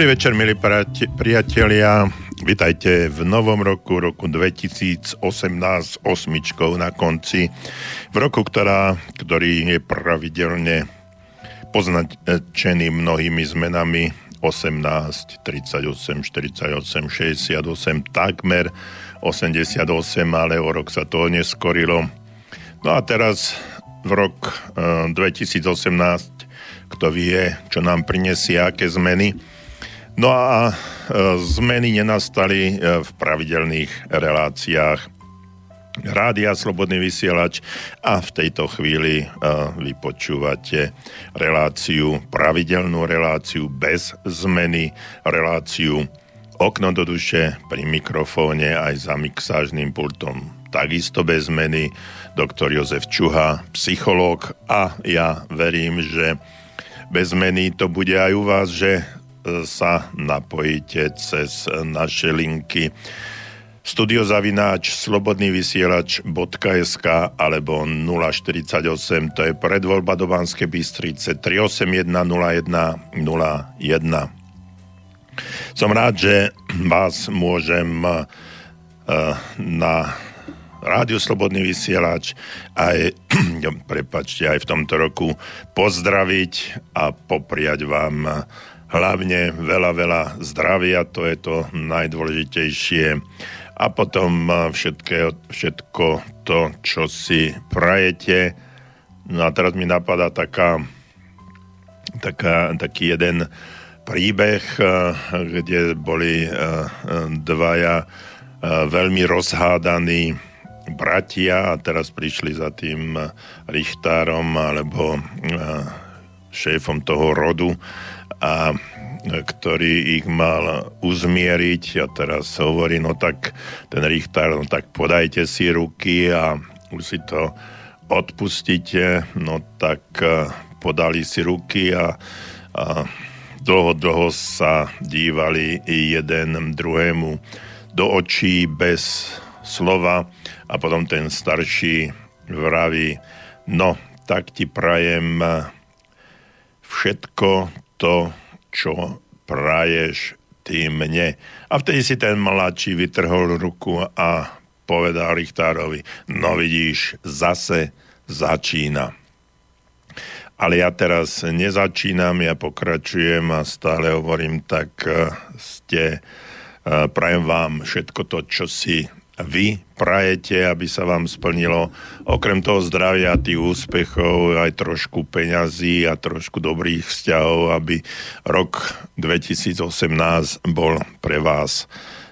Dobrý večer, milí priatelia. Vitajte v novom roku, roku 2018, osmičkou na konci. V roku, ktorá, ktorý je pravidelne poznačený mnohými zmenami 18, 38, 48, 68, takmer 88, ale o rok sa to neskorilo. No a teraz v rok 2018, eh, kto vie, čo nám prinesie, aké zmeny. No a zmeny nenastali e, v pravidelných reláciách Rádia Slobodný vysielač a v tejto chvíli e, vypočúvate reláciu, pravidelnú reláciu bez zmeny, reláciu Okno do duše pri mikrofóne aj za mixážnym pultom. Takisto bez zmeny doktor Jozef Čuha, psychológ a ja verím, že bez zmeny to bude aj u vás, že sa napojíte cez naše linky studiozavináč slobodnývysielač.sk alebo 048, to je predvoľba do Banskej Bystrice 381 01 01. Som rád, že vás môžem uh, na Rádio Slobodný vysielač aj, prepačte, aj v tomto roku pozdraviť a popriať vám hlavne veľa, veľa zdravia, to je to najdôležitejšie. A potom všetko, všetko to, čo si prajete. No a teraz mi napadá taká, taká, taký jeden príbeh, kde boli dvaja veľmi rozhádaní bratia a teraz prišli za tým Richtárom alebo šéfom toho rodu a ktorý ich mal uzmieriť. A teraz hovorí, no tak ten Richter, no tak podajte si ruky a už si to odpustíte, no tak e, podali si ruky a, a dlho, dlho sa dívali jeden druhému do očí bez slova a potom ten starší vraví, no tak ti prajem všetko to, čo praješ ty mne. A vtedy si ten mladší vytrhol ruku a povedal Richtárovi, no vidíš, zase začína. Ale ja teraz nezačínam, ja pokračujem a stále hovorím, tak eh, ste, eh, prajem vám všetko to, čo si vy prajete, aby sa vám splnilo okrem toho zdravia tých úspechov aj trošku peňazí a trošku dobrých vzťahov, aby rok 2018 bol pre vás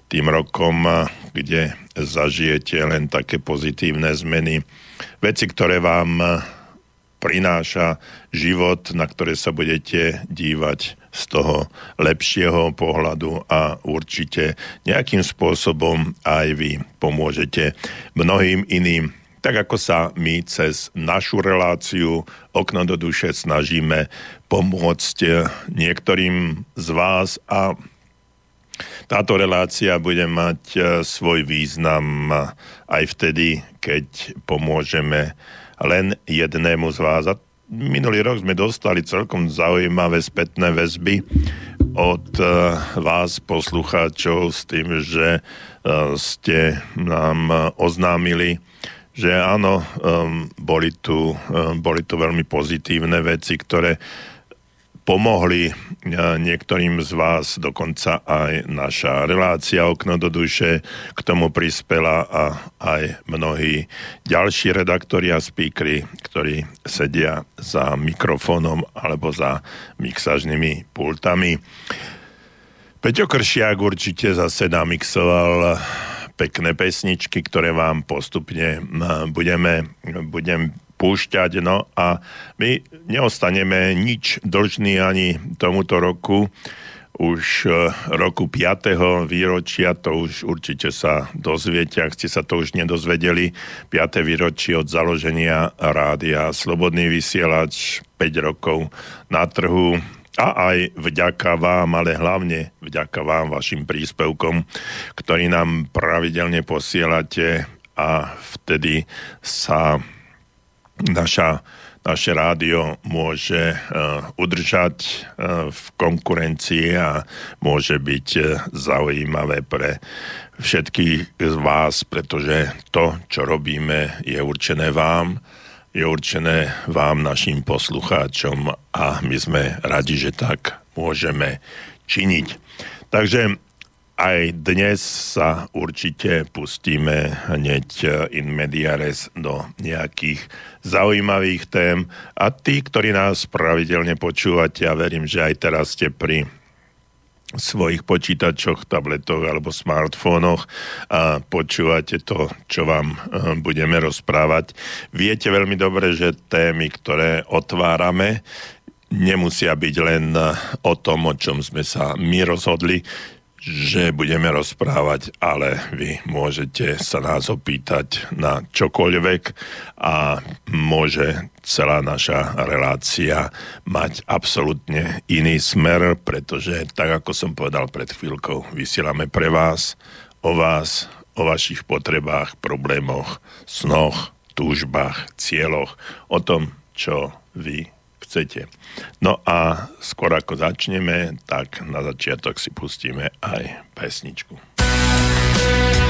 tým rokom, kde zažijete len také pozitívne zmeny. Veci, ktoré vám prináša život, na ktoré sa budete dívať z toho lepšieho pohľadu a určite nejakým spôsobom aj vy pomôžete mnohým iným. Tak ako sa my cez našu reláciu Okno do duše snažíme pomôcť niektorým z vás a táto relácia bude mať e, svoj význam aj vtedy, keď pomôžeme len jednému z vás. A minulý rok sme dostali celkom zaujímavé spätné väzby od uh, vás, poslucháčov, s tým, že uh, ste nám oznámili, že áno, boli, tu, boli tu veľmi pozitívne veci, ktoré pomohli e, niektorým z vás, dokonca aj naša relácia Okno do duše k tomu prispela a aj mnohí ďalší redaktori a speakery, ktorí sedia za mikrofónom alebo za mixažnými pultami. Peťo Kršiak určite zase namixoval pekné pesničky, ktoré vám postupne budeme, budem púšťať. No a my neostaneme nič dlžní ani tomuto roku. Už e, roku 5. výročia, to už určite sa dozviete, ak ste sa to už nedozvedeli, 5. výročie od založenia rádia Slobodný vysielač 5 rokov na trhu a aj vďaka vám, ale hlavne vďaka vám, vašim príspevkom, ktorý nám pravidelne posielate a vtedy sa naša, naše rádio môže uh, udržať uh, v konkurencii a môže byť uh, zaujímavé pre všetkých z vás, pretože to, čo robíme, je určené vám, je určené vám, našim poslucháčom a my sme radi, že tak môžeme činiť. Takže aj dnes sa určite pustíme hneď in mediares do nejakých zaujímavých tém a tí, ktorí nás pravidelne počúvate, ja verím, že aj teraz ste pri svojich počítačoch, tabletoch alebo smartfónoch a počúvate to, čo vám eh, budeme rozprávať. Viete veľmi dobre, že témy, ktoré otvárame, nemusia byť len o tom, o čom sme sa my rozhodli, že budeme rozprávať, ale vy môžete sa nás opýtať na čokoľvek a môže celá naša relácia mať absolútne iný smer, pretože tak ako som povedal pred chvíľkou, vysielame pre vás, o vás, o vašich potrebách, problémoch, snoch, túžbách, cieľoch, o tom, čo vy chcete. No a skôr ako začneme, tak na začiatok si pustíme aj pesničku. Počúvali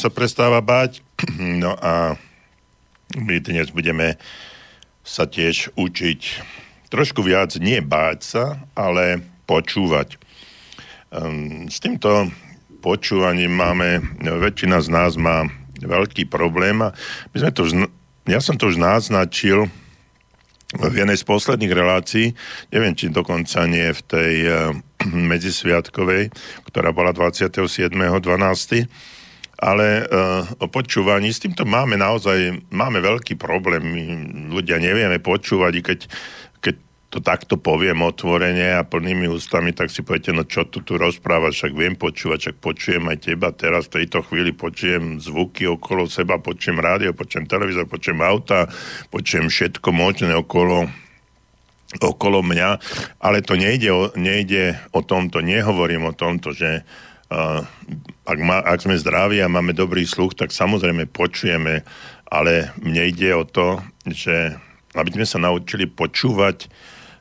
sa prestáva báť. No a my dnes budeme sa tiež učiť trošku viac nie báť sa, ale počúvať. Um, s týmto počúvaním máme, väčšina z nás má veľký problém a my sme to ja som to už naznačil v jednej z posledných relácií, neviem, či dokonca nie v tej uh, medzisviatkovej, ktorá bola 27.12., ale uh, o počúvaní, s týmto máme naozaj, máme veľký problém. My ľudia nevieme počúvať, i keď, keď to takto poviem otvorene a plnými ústami, tak si poviete, no čo tu tu rozprávaš, však viem počúvať, však počujem aj teba, teraz v tejto chvíli počujem zvuky okolo seba, počujem rádio, počujem televízor, počujem auta, počujem všetko možné okolo, okolo mňa, ale to nejde o, nejde o tomto, nehovorím o tomto, že uh, ak, ma, ak sme zdraví a máme dobrý sluch, tak samozrejme počujeme, ale mne ide o to, že aby sme sa naučili počúvať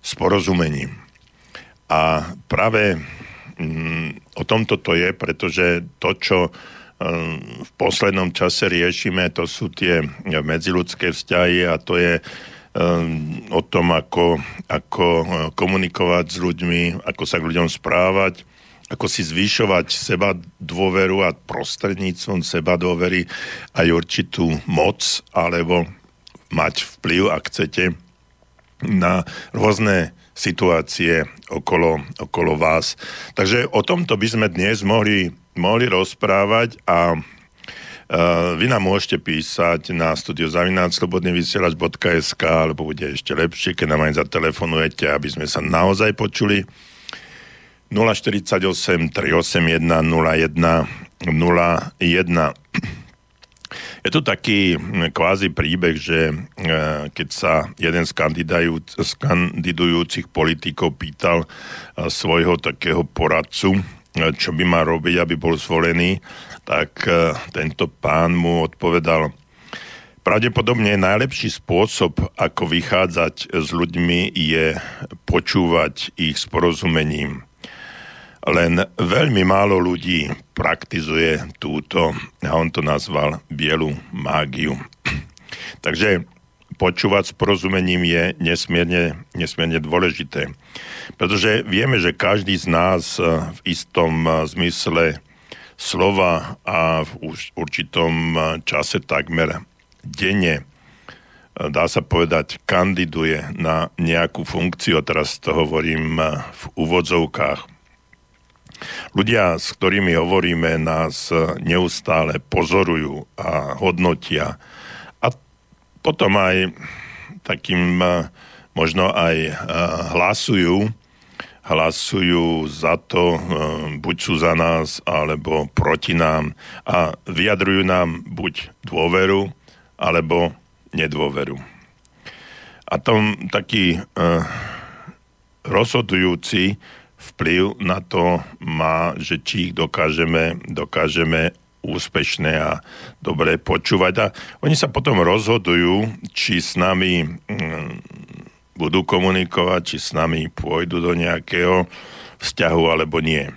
s porozumením. A práve mm, o tomto to je, pretože to, čo mm, v poslednom čase riešime, to sú tie medziludské vzťahy a to je mm, o tom, ako, ako komunikovať s ľuďmi, ako sa k ľuďom správať, ako si zvyšovať seba dôveru a prostredníctvom seba dôvery aj určitú moc alebo mať vplyv, ak chcete, na rôzne situácie okolo, okolo vás. Takže o tomto by sme dnes mohli, mohli rozprávať a Uh, vy nám môžete písať na studiozavináčslobodnyvysielač.sk alebo bude ešte lepšie, keď nám aj zatelefonujete, aby sme sa naozaj počuli. 048 381 01 01 je tu taký kvázi príbeh, že e, keď sa jeden z, z kandidujúcich politikov pýtal e, svojho takého poradcu, e, čo by mal robiť, aby bol zvolený, tak tento pán mu odpovedal, Pravdepodobne najlepší spôsob, ako vychádzať s ľuďmi, je počúvať ich s porozumením. Len veľmi málo ľudí praktizuje túto, a on to nazval bielu mágiu. Takže počúvať s porozumením je nesmierne, nesmierne dôležité. Pretože vieme, že každý z nás eh, v istom eh, zmysle slova a v určitom eh, čase takmer denne dá sa povedať, kandiduje na nejakú funkciu, teraz to hovorím v úvodzovkách, Ľudia, s ktorými hovoríme, nás neustále pozorujú a hodnotia. A potom aj takým možno aj hlasujú, hlasujú za to, buď sú za nás, alebo proti nám a vyjadrujú nám buď dôveru, alebo nedôveru. A tom taký rozhodujúci vplyv na to má, že či ich dokážeme, dokážeme úspešné a dobre počúvať. A oni sa potom rozhodujú, či s nami mm, budú komunikovať, či s nami pôjdu do nejakého vzťahu alebo nie.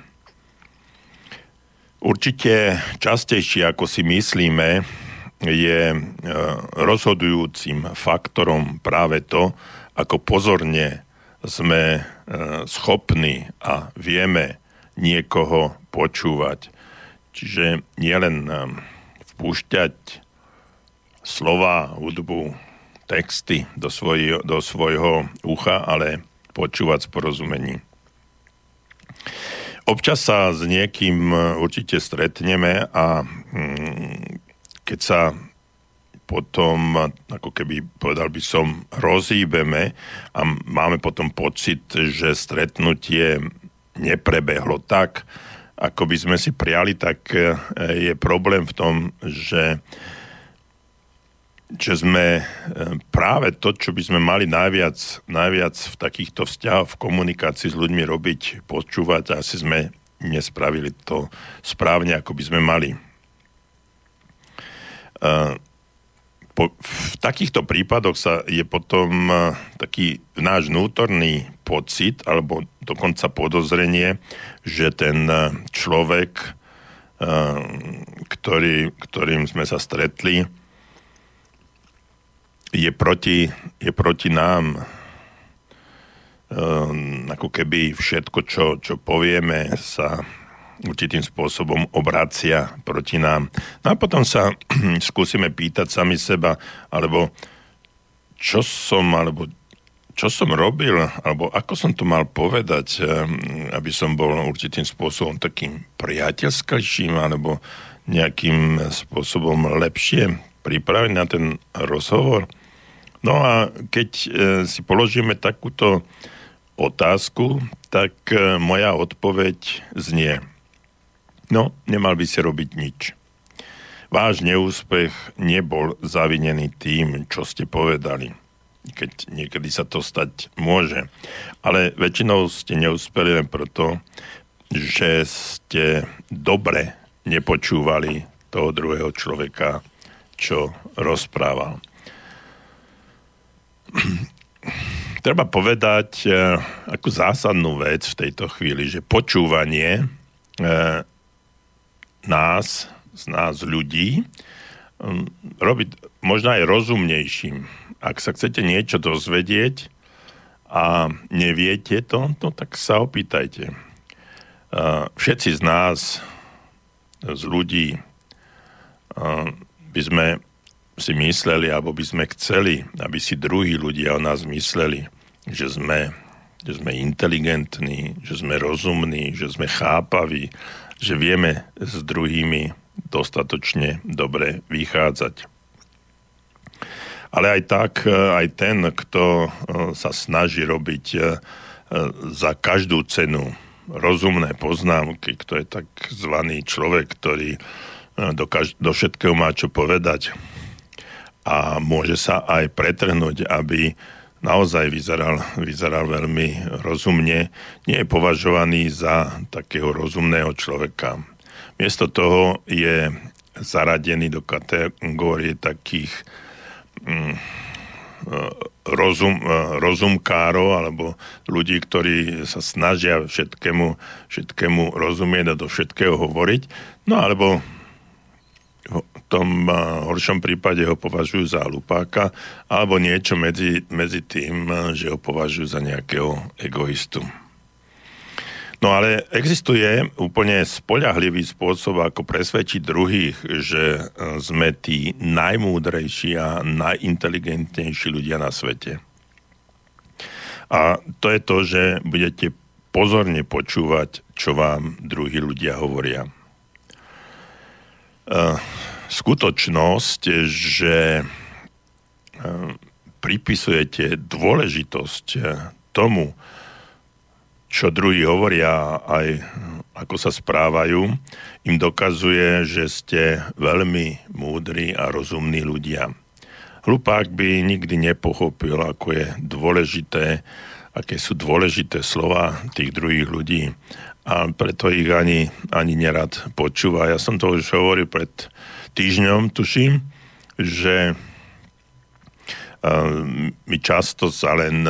Určite častejšie, ako si myslíme, je e, rozhodujúcim faktorom práve to, ako pozorne sme e, schopní a vieme niekoho počúvať. Čiže nielen e, vpúšťať slova, hudbu, texty do, svoj, do svojho ucha, ale počúvať s porozumením. Občas sa s niekým e, určite stretneme a mm, keď sa potom, ako keby povedal by som, rozhýbeme a máme potom pocit, že stretnutie neprebehlo tak, ako by sme si priali, tak e, je problém v tom, že že sme e, práve to, čo by sme mali najviac, najviac v takýchto vzťahoch, v komunikácii s ľuďmi robiť, počúvať, asi sme nespravili to správne, ako by sme mali. Po, v takýchto prípadoch sa je potom uh, taký náš vnútorný pocit alebo dokonca podozrenie, že ten uh, človek, uh, ktorý, ktorým sme sa stretli, je proti, je proti nám. ako keby všetko, čo, čo povieme, sa určitým spôsobom obracia proti nám. No a potom sa skúsime pýtať sami seba, alebo čo som, alebo čo som robil, alebo ako som to mal povedať, eh, aby som bol určitým spôsobom takým priateľskejším, alebo nejakým spôsobom lepšie pripravený na ten rozhovor. No a keď eh, si položíme takúto otázku, tak eh, moja odpoveď znie. No, nemal by si robiť nič. Váš neúspech nebol zavinený tým, čo ste povedali keď niekedy sa to stať môže. Ale väčšinou ste neúspeli len preto, že ste dobre nepočúvali toho druhého človeka, čo rozprával. Treba povedať e, akú zásadnú vec v tejto chvíli, že počúvanie e, nás, z nás ľudí, robiť možno aj rozumnejším ak sa chcete niečo dozvedieť a neviete to, no tak sa opýtajte. Všetci z nás, z ľudí, by sme si mysleli, alebo by sme chceli, aby si druhí ľudia o nás mysleli, že sme, že sme inteligentní, že sme rozumní, že sme chápaví, že vieme s druhými dostatočne dobre vychádzať. Ale aj tak, e, aj ten, kto e, sa snaží robiť e, za každú cenu rozumné poznámky, kto je zvaný človek, ktorý do, kaž- do všetkého má čo povedať a môže sa aj pretrhnúť, aby naozaj vyzeral, vyzeral veľmi rozumne, nie je považovaný za takého rozumného človeka. Miesto toho je zaradený do kategórie takých Mm, rozum, rozumkárov alebo ľudí, ktorí sa snažia všetkému, všetkému rozumieť a do všetkého hovoriť. No alebo tom horšom prípade ho považujú za lupáka alebo niečo medzi, medzi tým, že ho považujú za nejakého egoistu. No ale existuje úplne spoľahlivý spôsob, ako presvedčiť druhých, že e, sme tí najmúdrejší a najinteligentnejší ľudia na svete. A to je to, že budete pozorne počúvať, čo vám druhí ľudia hovoria. Skutočnosť, že e, pripisujete dôležitosť tomu, čo druhí hovoria, aj ako sa správajú, im dokazuje, že ste veľmi múdri a rozumní ľudia. Hlupák by nikdy nepochopil, ako je dôležité, aké sú dôležité slova tých druhých ľudí a preto ich ani, ani nerad počúva. Ja som to už hovoril pred týždňom, tuším, že my často sa len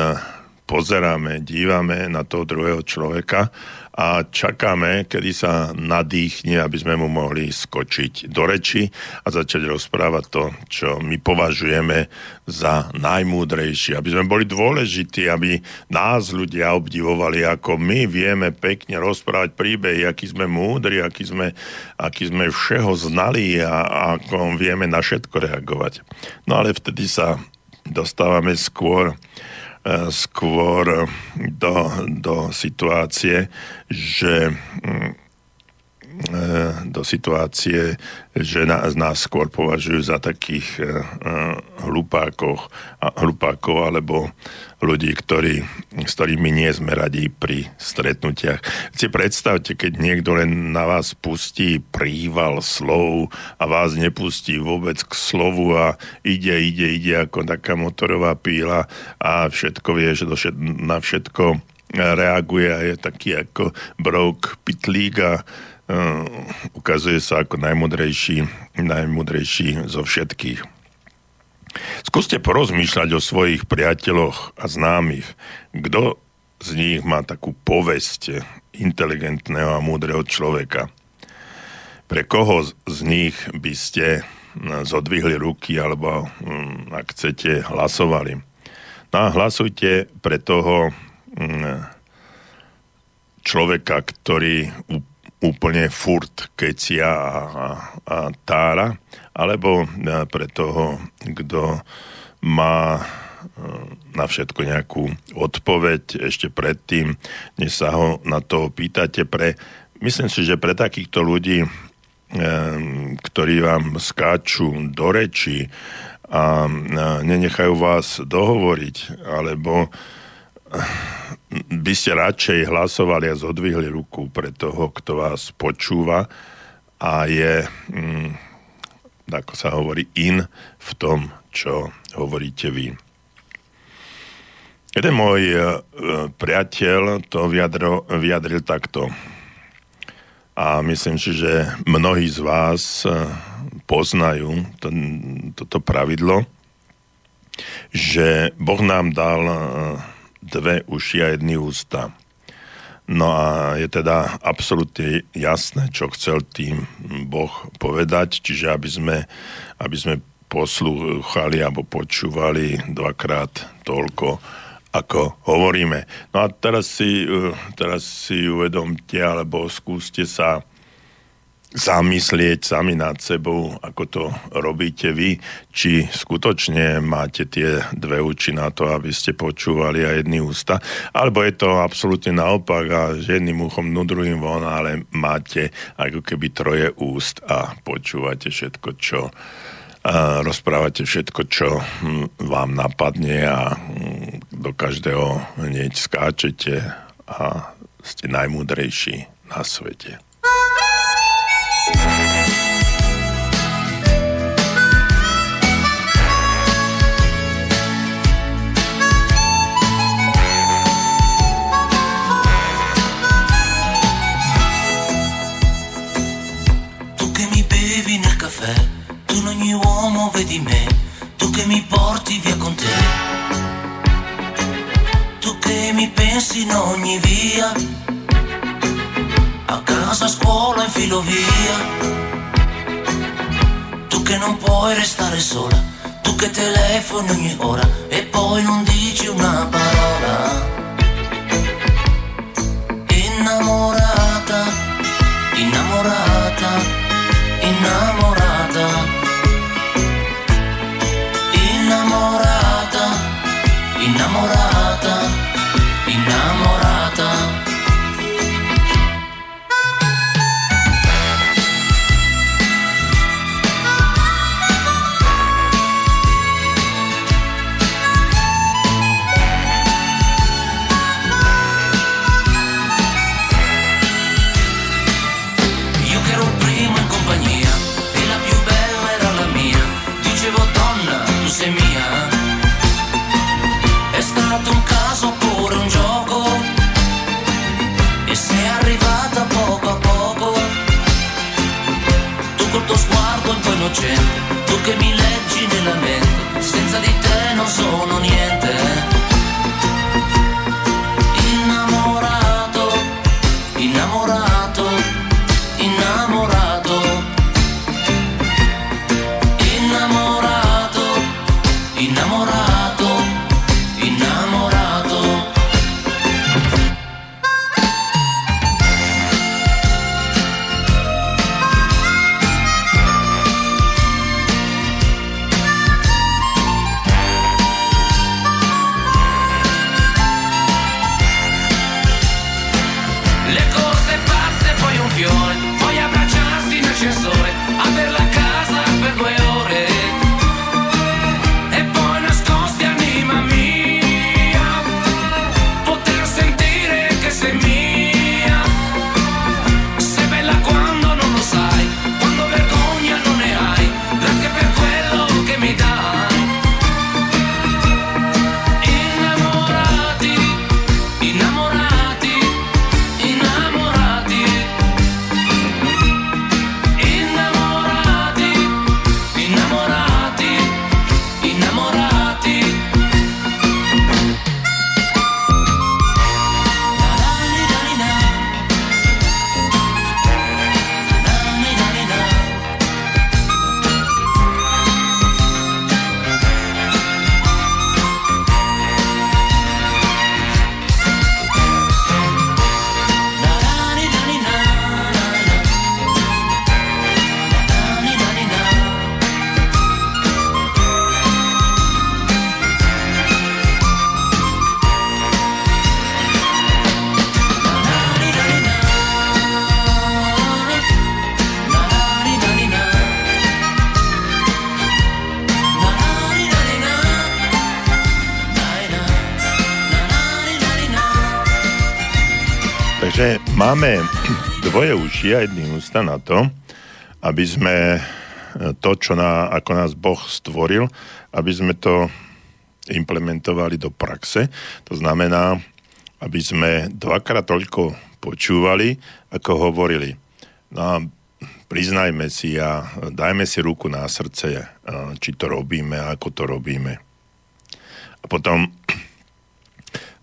pozeráme, dívame na toho druhého človeka a čakáme, kedy sa nadýchne, aby sme mu mohli skočiť do reči a začať rozprávať to, čo my považujeme za najmúdrejšie. Aby sme boli dôležití, aby nás ľudia obdivovali, ako my vieme pekne rozprávať príbehy, aký sme múdri, aký sme, aký sme všeho znali a ako vieme na všetko reagovať. No ale vtedy sa dostávame skôr skôr do, do situácie, že mm, do situácie, že nás, nás skôr považujú za takých e, e, hlupákov, hlupákov alebo ľudí, ktorí, s ktorými nie sme radi pri stretnutiach. Si predstavte, keď niekto len na vás pustí príval slov a vás nepustí vôbec k slovu a ide, ide, ide ako taká motorová píla a všetko vie, že na všetko reaguje a je taký ako brouk pitlík a ukazuje sa ako najmudrejší, najmudrejší zo všetkých. Skúste porozmýšľať o svojich priateľoch a známych. Kto z nich má takú povesť inteligentného a múdreho človeka? Pre koho z nich by ste hm, zodvihli ruky alebo, hm, ak chcete, hlasovali? No a hlasujte pre toho, mm, človeka, ktorý úplne furt kecia a, a, tára, alebo pre toho, kto má na všetko nejakú odpoveď ešte predtým, než sa ho na to pýtate. Pre, myslím si, že pre takýchto ľudí, ktorí vám skáču do reči a nenechajú vás dohovoriť, alebo by ste radšej hlasovali a zodvihli ruku pre toho, kto vás počúva a je, mm, ako sa hovorí, in v tom, čo hovoríte vy. Jeden môj e, priateľ to vyjadro, vyjadril takto. A myslím si, že mnohí z vás e, poznajú to, toto pravidlo, že Boh nám dal e, dve uši a jedny ústa. No a je teda absolútne jasné, čo chcel tým Boh povedať, čiže aby sme, aby sme poslúchali alebo počúvali dvakrát toľko, ako hovoríme. No a teraz si, teraz si uvedomte, alebo skúste sa zamyslieť sami nad sebou, ako to robíte vy, či skutočne máte tie dve uči na to, aby ste počúvali a jedný ústa, alebo je to absolútne naopak a jedným uchom, no druhým von, ale máte ako keby troje úst a počúvate všetko, čo a rozprávate všetko, čo hm, vám napadne a hm, do každého hneď skáčete a ste najmúdrejší na svete. Caffè, tu in ogni uomo vedi me, tu che mi porti via con te. Tu che mi pensi in ogni via a casa, a scuola, in filo via. Tu che non puoi restare sola, tu che telefoni ogni ora e poi non dici una parola. Innamorata, innamorata, innamorata. Innamorata, innamorata, innamorata. Innocente, tu che mi leggi nella mente, senza di te non sono niente. Máme dvoje uši a jedný ústa na to, aby sme to, čo na, ako nás Boh stvoril, aby sme to implementovali do praxe. To znamená, aby sme dvakrát toľko počúvali, ako hovorili. No a priznajme si a dajme si ruku na srdce, či to robíme, ako to robíme. A potom,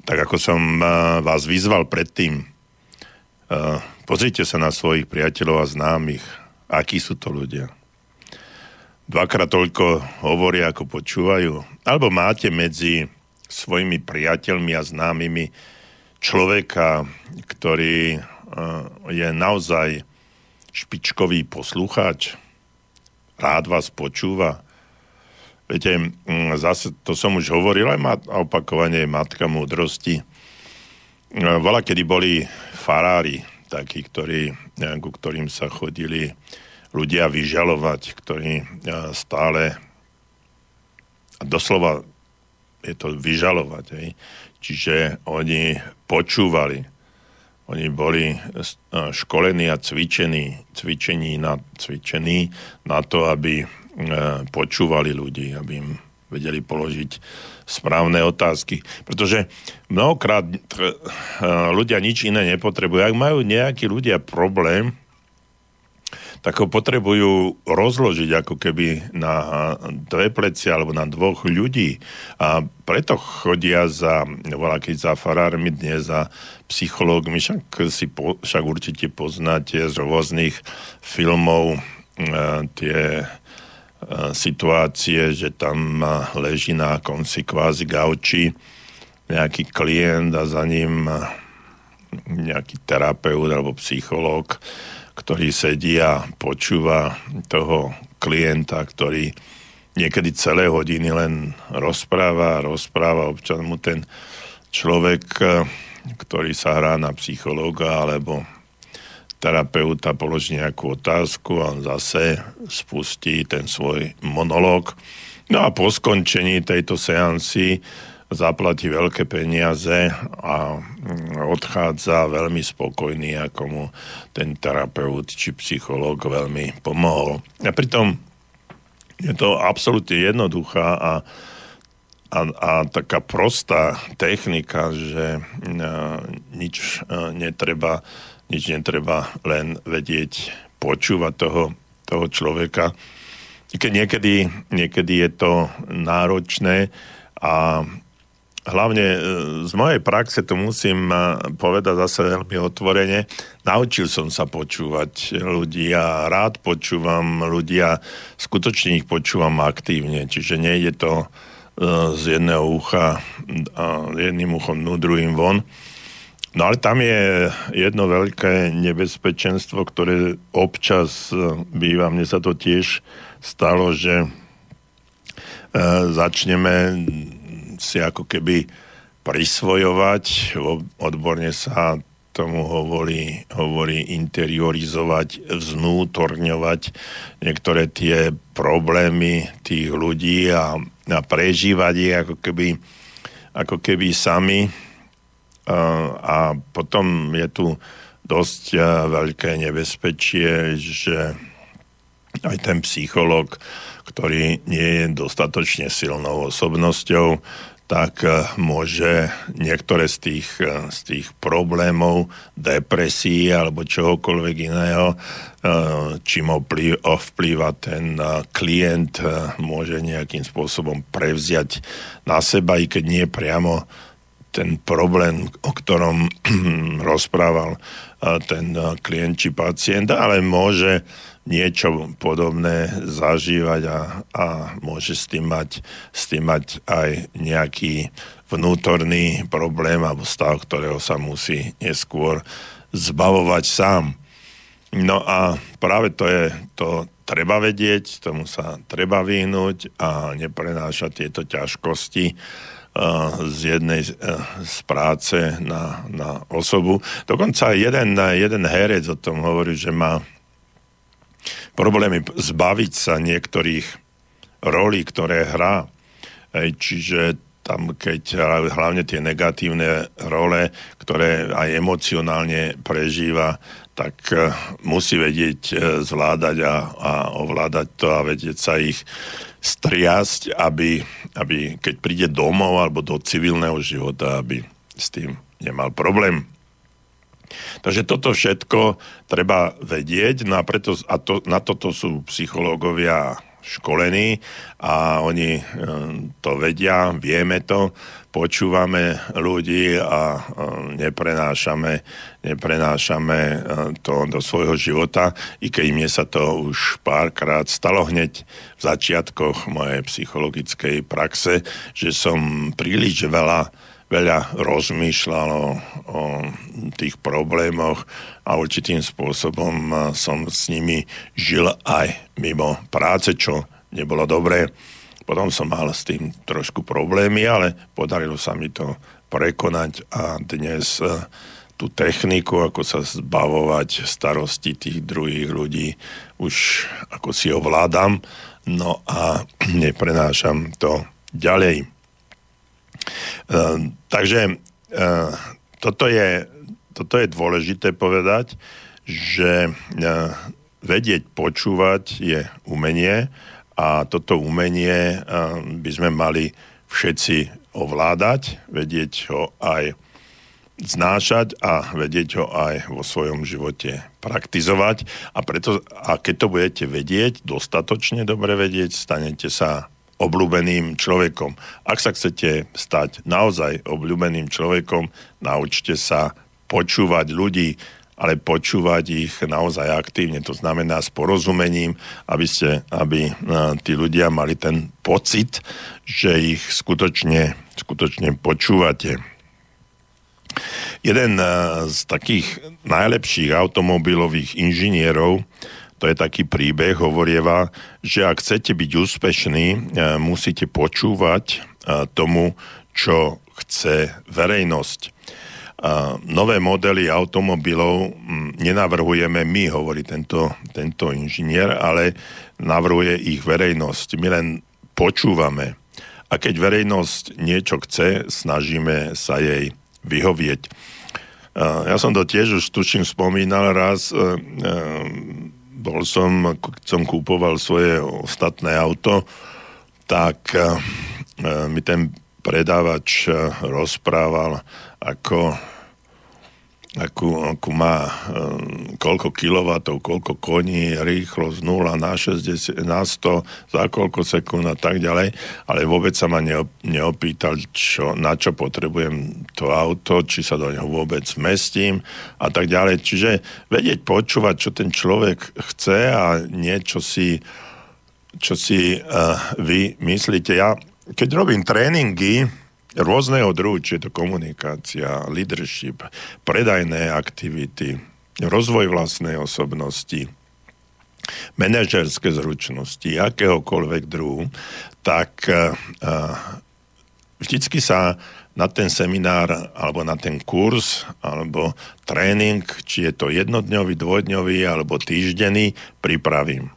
tak ako som vás vyzval predtým, pozrite sa na svojich priateľov a známych, akí sú to ľudia. Dvakrát toľko hovoria, ako počúvajú. Alebo máte medzi svojimi priateľmi a známymi človeka, ktorý je naozaj špičkový poslucháč, rád vás počúva. Viete, mm, zase to som už hovoril, aj mat, opakovanie matka múdrosti. Vola, kedy boli farári, takí, ktorí, ku ktorým sa chodili ľudia vyžalovať, ktorí stále doslova je to vyžalovať, hej. čiže oni počúvali oni boli eh, školení a cvičení, cvičení na, cvičení na to, aby eh, počúvali ľudí, aby im vedeli položiť správne otázky. Pretože mnohokrát eh, ľudia nič iné nepotrebujú. Ak majú nejakí ľudia problém, tak ho potrebujú rozložiť ako keby na dve pleci alebo na dvoch ľudí. A preto chodia za, voľaký za farármi dnes, za psychológmi, však, si po, však určite poznáte z rôznych filmov e, tie e, situácie, že tam leží na konci kvázi gauči nejaký klient a za ním nejaký terapeut alebo psychológ ktorý sedí a počúva toho klienta, ktorý niekedy celé hodiny len rozpráva rozpráva. Občas mu ten človek, ktorý sa hrá na psychológa alebo terapeuta položí nejakú otázku a on zase spustí ten svoj monológ. No a po skončení tejto seansy zaplatí veľké peniaze a mm, odchádza veľmi spokojný, ako mu ten terapeut či psychológ veľmi pomohol. A pritom je to absolútne jednoduchá a, a, a taká prostá technika, že a, nič a, netreba, nič netreba len vedieť počúvať toho, toho človeka. Niekedy, niekedy je to náročné a hlavne e, z mojej praxe to musím e, povedať zase veľmi otvorene. Naučil som sa počúvať ľudí a rád počúvam ľudí a skutočne ich počúvam aktívne. Čiže nejde to e, z jedného ucha jedným uchom dnu, druhým von. No ale tam je jedno veľké nebezpečenstvo, ktoré občas býva, mne sa to tiež stalo, že začneme si ako keby prisvojovať, odborne sa tomu hovorí, hovorí interiorizovať, vznútorňovať niektoré tie problémy tých ľudí a, a prežívať ich ako keby, ako keby sami. A, a potom je tu dosť veľké nebezpečie, že aj ten psycholog, ktorý nie je dostatočne silnou osobnosťou, tak eh, môže niektoré z tých, eh, z tých problémov, depresí alebo čohokoľvek iného, eh, čím ovplyva ten klient, môže nejakým spôsobom prevziať na seba, i keď nie priamo ten problém, o ktorom rozprával ten klient či pacient, ale môže niečo podobné zažívať a, a môže s tým, mať, s tým mať aj nejaký vnútorný problém alebo stav, ktorého sa musí neskôr zbavovať sám. No a práve to je, to treba vedieť, tomu sa treba vyhnúť a neprenášať tieto ťažkosti z jednej uh, z práce na, na osobu. Dokonca jeden, jeden herec o tom hovorí, že má problémy zbaviť sa niektorých rolí, ktoré hrá. Čiže tam keď hlavne tie negatívne role, ktoré aj emocionálne prežíva, tak e, musí vedieť zvládať a, a ovládať to a vedieť sa ich striasť, aby, aby keď príde domov alebo do civilného života, aby s tým nemal problém. Takže toto všetko treba vedieť, no a, preto, a to, na toto sú psychológovia školení a oni e, to vedia, vieme to, počúvame ľudí a e, neprenášame, neprenášame e, to do svojho života, i keď mne sa to už párkrát stalo hneď v začiatkoch mojej psychologickej praxe, že som príliš veľa veľa rozmýšľal o, o tých problémoch a určitým spôsobom som s nimi žil aj mimo práce, čo nebolo dobré. Potom som mal s tým trošku problémy, ale podarilo sa mi to prekonať a dnes e, tú techniku, ako sa zbavovať starosti tých druhých ľudí, už ako si ovládam, no a neprenášam to ďalej. Ehm, takže ehm, toto je, toto je dôležité povedať, že vedieť počúvať je umenie a toto umenie by sme mali všetci ovládať, vedieť ho aj znášať a vedieť ho aj vo svojom živote praktizovať. A, preto, a keď to budete vedieť, dostatočne dobre vedieť, stanete sa obľúbeným človekom. Ak sa chcete stať naozaj obľúbeným človekom, naučte sa počúvať ľudí, ale počúvať ich naozaj aktívne, to znamená s porozumením, aby, ste, aby tí ľudia mali ten pocit, že ich skutočne, skutočne počúvate. Jeden z takých najlepších automobilových inžinierov to je taký príbeh, hovorieva, že ak chcete byť úspešní, e, musíte počúvať e, tomu, čo chce verejnosť. E, nové modely automobilov nenavrhujeme my, hovorí tento, tento inžinier, ale navrhuje ich verejnosť. My len počúvame. A keď verejnosť niečo chce, snažíme sa jej vyhovieť. Ja som to tiež už tuším spomínal raz bol som, keď som kúpoval svoje ostatné auto, tak uh, mi ten predávač rozprával, ako akú, akú má, um, koľko kilovatov, koľko koní, rýchlosť 0 na 60, na 100, za koľko sekúnd a tak ďalej, ale vôbec sa ma neop, neopýtal, čo, na čo potrebujem to auto, či sa do neho vôbec zmestím a tak ďalej. Čiže vedieť počúvať, čo ten človek chce a niečo si, čo si uh, vy myslíte. Ja, keď robím tréningy, rôzneho druhu, či je to komunikácia, leadership, predajné aktivity, rozvoj vlastnej osobnosti, manažerské zručnosti, akéhokoľvek druhu, tak uh, vždycky sa na ten seminár alebo na ten kurz alebo tréning, či je to jednodňový, dvojdňový alebo týždenný, pripravím.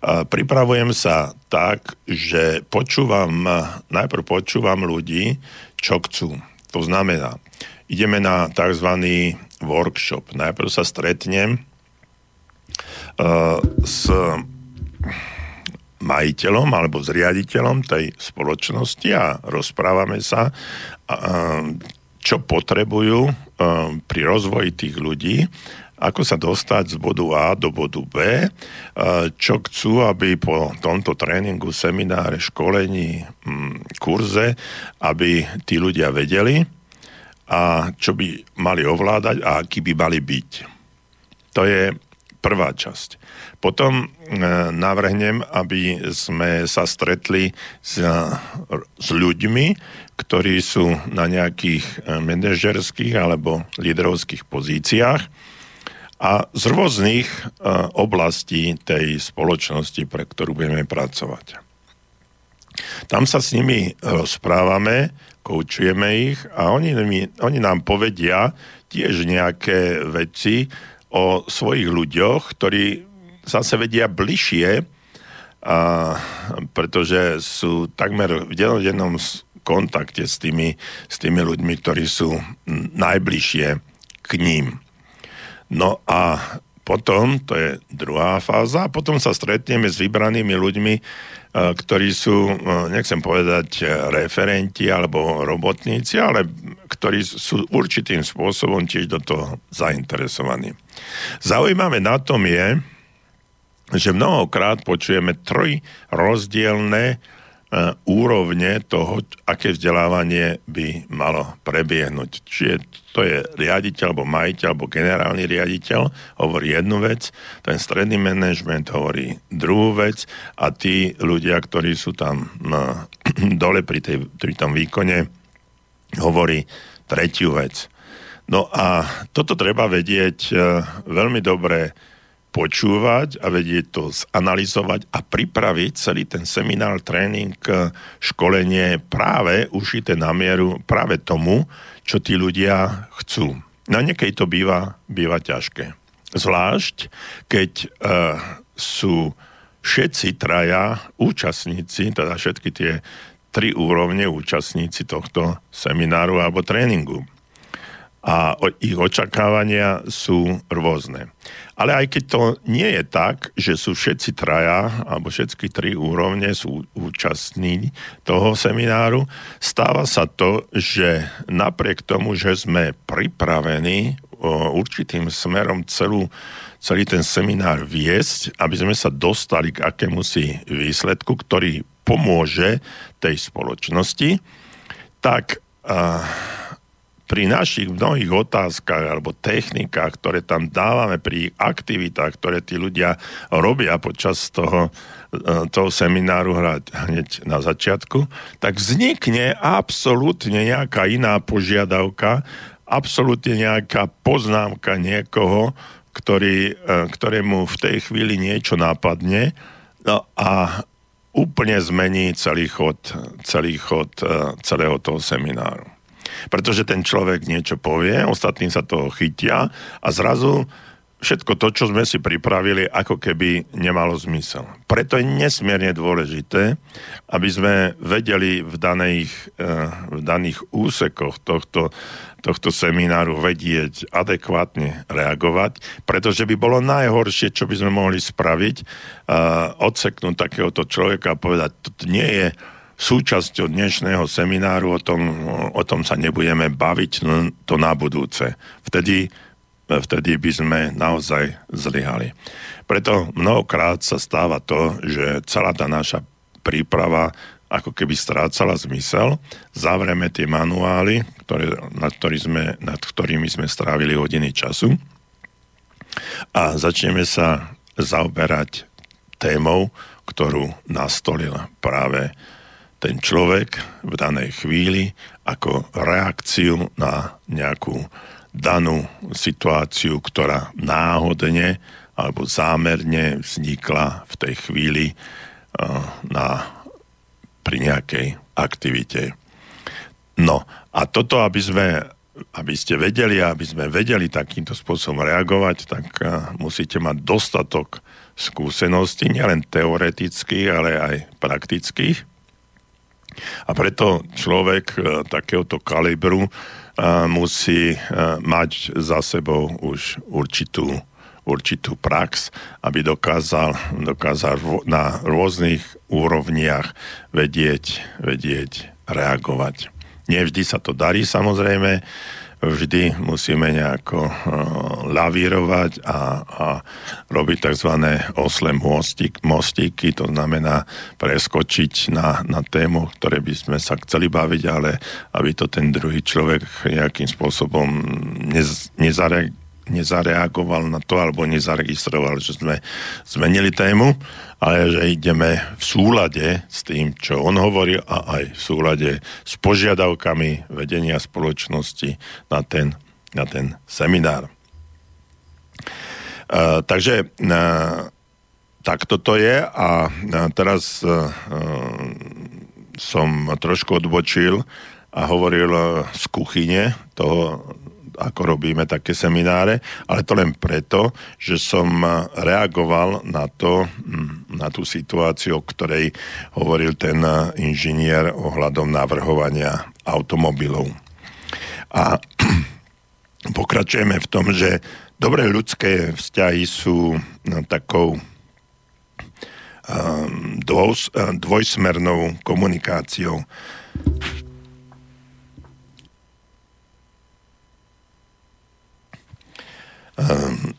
Pripravujem sa tak, že počúvam, najprv počúvam ľudí, čo chcú. To znamená, ideme na tzv. workshop. Najprv sa stretnem uh, s majiteľom alebo s riaditeľom tej spoločnosti a rozprávame sa, uh, čo potrebujú uh, pri rozvoji tých ľudí ako sa dostať z bodu A do bodu B, e, čo chcú, aby po tomto tréningu, semináre, školení, mm, kurze, aby tí ľudia vedeli a čo by mali ovládať a aký by mali byť. To je prvá časť. Potom e, navrhnem, aby sme sa stretli s, s ľuďmi, ktorí sú na nejakých e, manažerských alebo líderovských pozíciách a z rôznych e, oblastí tej spoločnosti, pre ktorú budeme pracovať. Tam sa s nimi rozprávame, koučujeme ich a oni, oni nám povedia tiež nejaké veci o svojich ľuďoch, ktorí zase vedia bližšie, a, pretože sú takmer v dennom kontakte s tými, s tými ľuďmi, ktorí sú najbližšie k ním. No a potom, to je druhá fáza, potom sa stretneme s vybranými ľuďmi, e, ktorí sú, e, nechcem povedať referenti alebo robotníci, ale ktorí sú určitým spôsobom tiež do toho zainteresovaní. Zaujímavé na tom je, že mnohokrát počujeme tri rozdielne E, úrovne toho, aké vzdelávanie by malo prebiehnúť. Čiže to je riaditeľ, alebo majiteľ, alebo generálny riaditeľ, hovorí jednu vec, ten stredný manažment hovorí druhú vec a tí ľudia, ktorí sú tam no, dole pri, tej, pri tom výkone, hovorí tretiu vec. No a toto treba vedieť e, veľmi dobre počúvať a vedieť to zanalizovať a pripraviť celý ten seminár, tréning, školenie práve ušité na mieru práve tomu, čo tí ľudia chcú. Na niekej to býva, býva ťažké. Zvlášť, keď uh, sú všetci traja účastníci, teda všetky tie tri úrovne účastníci tohto semináru alebo tréningu a ich očakávania sú rôzne. Ale aj keď to nie je tak, že sú všetci traja, alebo všetky tri úrovne sú účastní toho semináru, stáva sa to, že napriek tomu, že sme pripravení určitým smerom celú, celý ten seminár viesť, aby sme sa dostali k akémusi výsledku, ktorý pomôže tej spoločnosti, tak uh, pri našich mnohých otázkach alebo technikách, ktoré tam dávame pri aktivitách, ktoré tí ľudia robia počas toho, e, toho semináru hrať hneď na začiatku, tak vznikne absolútne nejaká iná požiadavka, absolútne nejaká poznámka niekoho, ktorý, e, ktorému v tej chvíli niečo nápadne no a úplne zmení celý chod, celý chod e, celého toho semináru. Pretože ten človek niečo povie, ostatní sa toho chytia a zrazu všetko to, čo sme si pripravili, ako keby nemalo zmysel. Preto je nesmierne dôležité, aby sme vedeli v daných, eh, v daných úsekoch tohto, tohto semináru vedieť adekvátne reagovať, pretože by bolo najhoršie, čo by sme mohli spraviť, eh, odseknúť takéhoto človeka a povedať, toto nie je súčasťou dnešného semináru, o tom, o tom sa nebudeme baviť no, to na budúce. Vtedy, vtedy by sme naozaj zlyhali. Preto mnohokrát sa stáva to, že celá tá naša príprava ako keby strácala zmysel. Zavreme tie manuály, ktoré, nad, ktorý sme, nad ktorými sme strávili hodiny času a začneme sa zaoberať témou, ktorú nastolil práve ten človek v danej chvíli ako reakciu na nejakú danú situáciu, ktorá náhodne alebo zámerne vznikla v tej chvíli uh, na, pri nejakej aktivite. No a toto, aby sme aby ste vedeli, aby sme vedeli takýmto spôsobom reagovať, tak uh, musíte mať dostatok skúseností, nielen teoretických, ale aj praktických. A preto človek e, takéhoto kalibru e, musí e, mať za sebou už určitú, určitú prax, aby dokázal, dokázal na rôznych úrovniach vedieť, vedieť reagovať. Nevždy sa to darí samozrejme, vždy musíme nejako uh, lavírovať a, a robiť tzv. osle mostík, mostíky, to znamená preskočiť na, na tému, ktoré by sme sa chceli baviť, ale aby to ten druhý človek nejakým spôsobom nez, nezare, nezareagoval na to alebo nezaregistroval, že sme zmenili tému, ale že ideme v súlade s tým, čo on hovorí a aj v súlade s požiadavkami vedenia spoločnosti na ten, na ten seminár. Uh, takže uh, tak toto je a uh, teraz uh, som trošku odbočil a hovoril z kuchyne toho ako robíme také semináre, ale to len preto, že som reagoval na to, mm, na tú situáciu, o ktorej hovoril ten inžinier ohľadom navrhovania automobilov. A pokračujeme v tom, že dobré ľudské vzťahy sú no, takou dvoj, dvojsmernou komunikáciou. Um,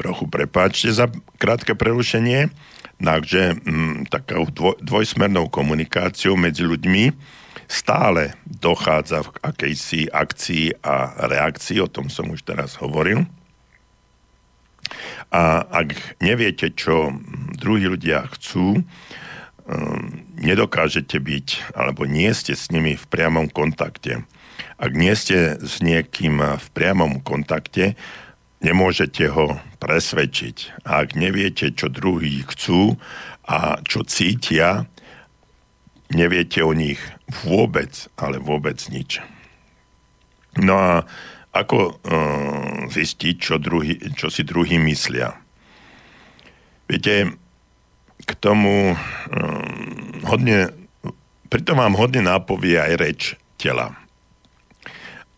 trochu prepáčte za krátke prerušenie. Takže um, takou dvoj, dvojsmernou komunikáciou medzi ľuďmi stále dochádza v akejsi akcii a reakcii, o tom som už teraz hovoril. A ak neviete, čo druhí ľudia chcú, um, nedokážete byť, alebo nie ste s nimi v priamom kontakte. Ak nie ste s niekým v priamom kontakte, nemôžete ho presvedčiť. Ak neviete, čo druhí chcú a čo cítia, neviete o nich vôbec, ale vôbec nič. No a ako uh, zistiť, čo, druhý, čo si druhý myslia? Viete, k tomu um, hodne, pritom vám hodne nápovie aj reč tela.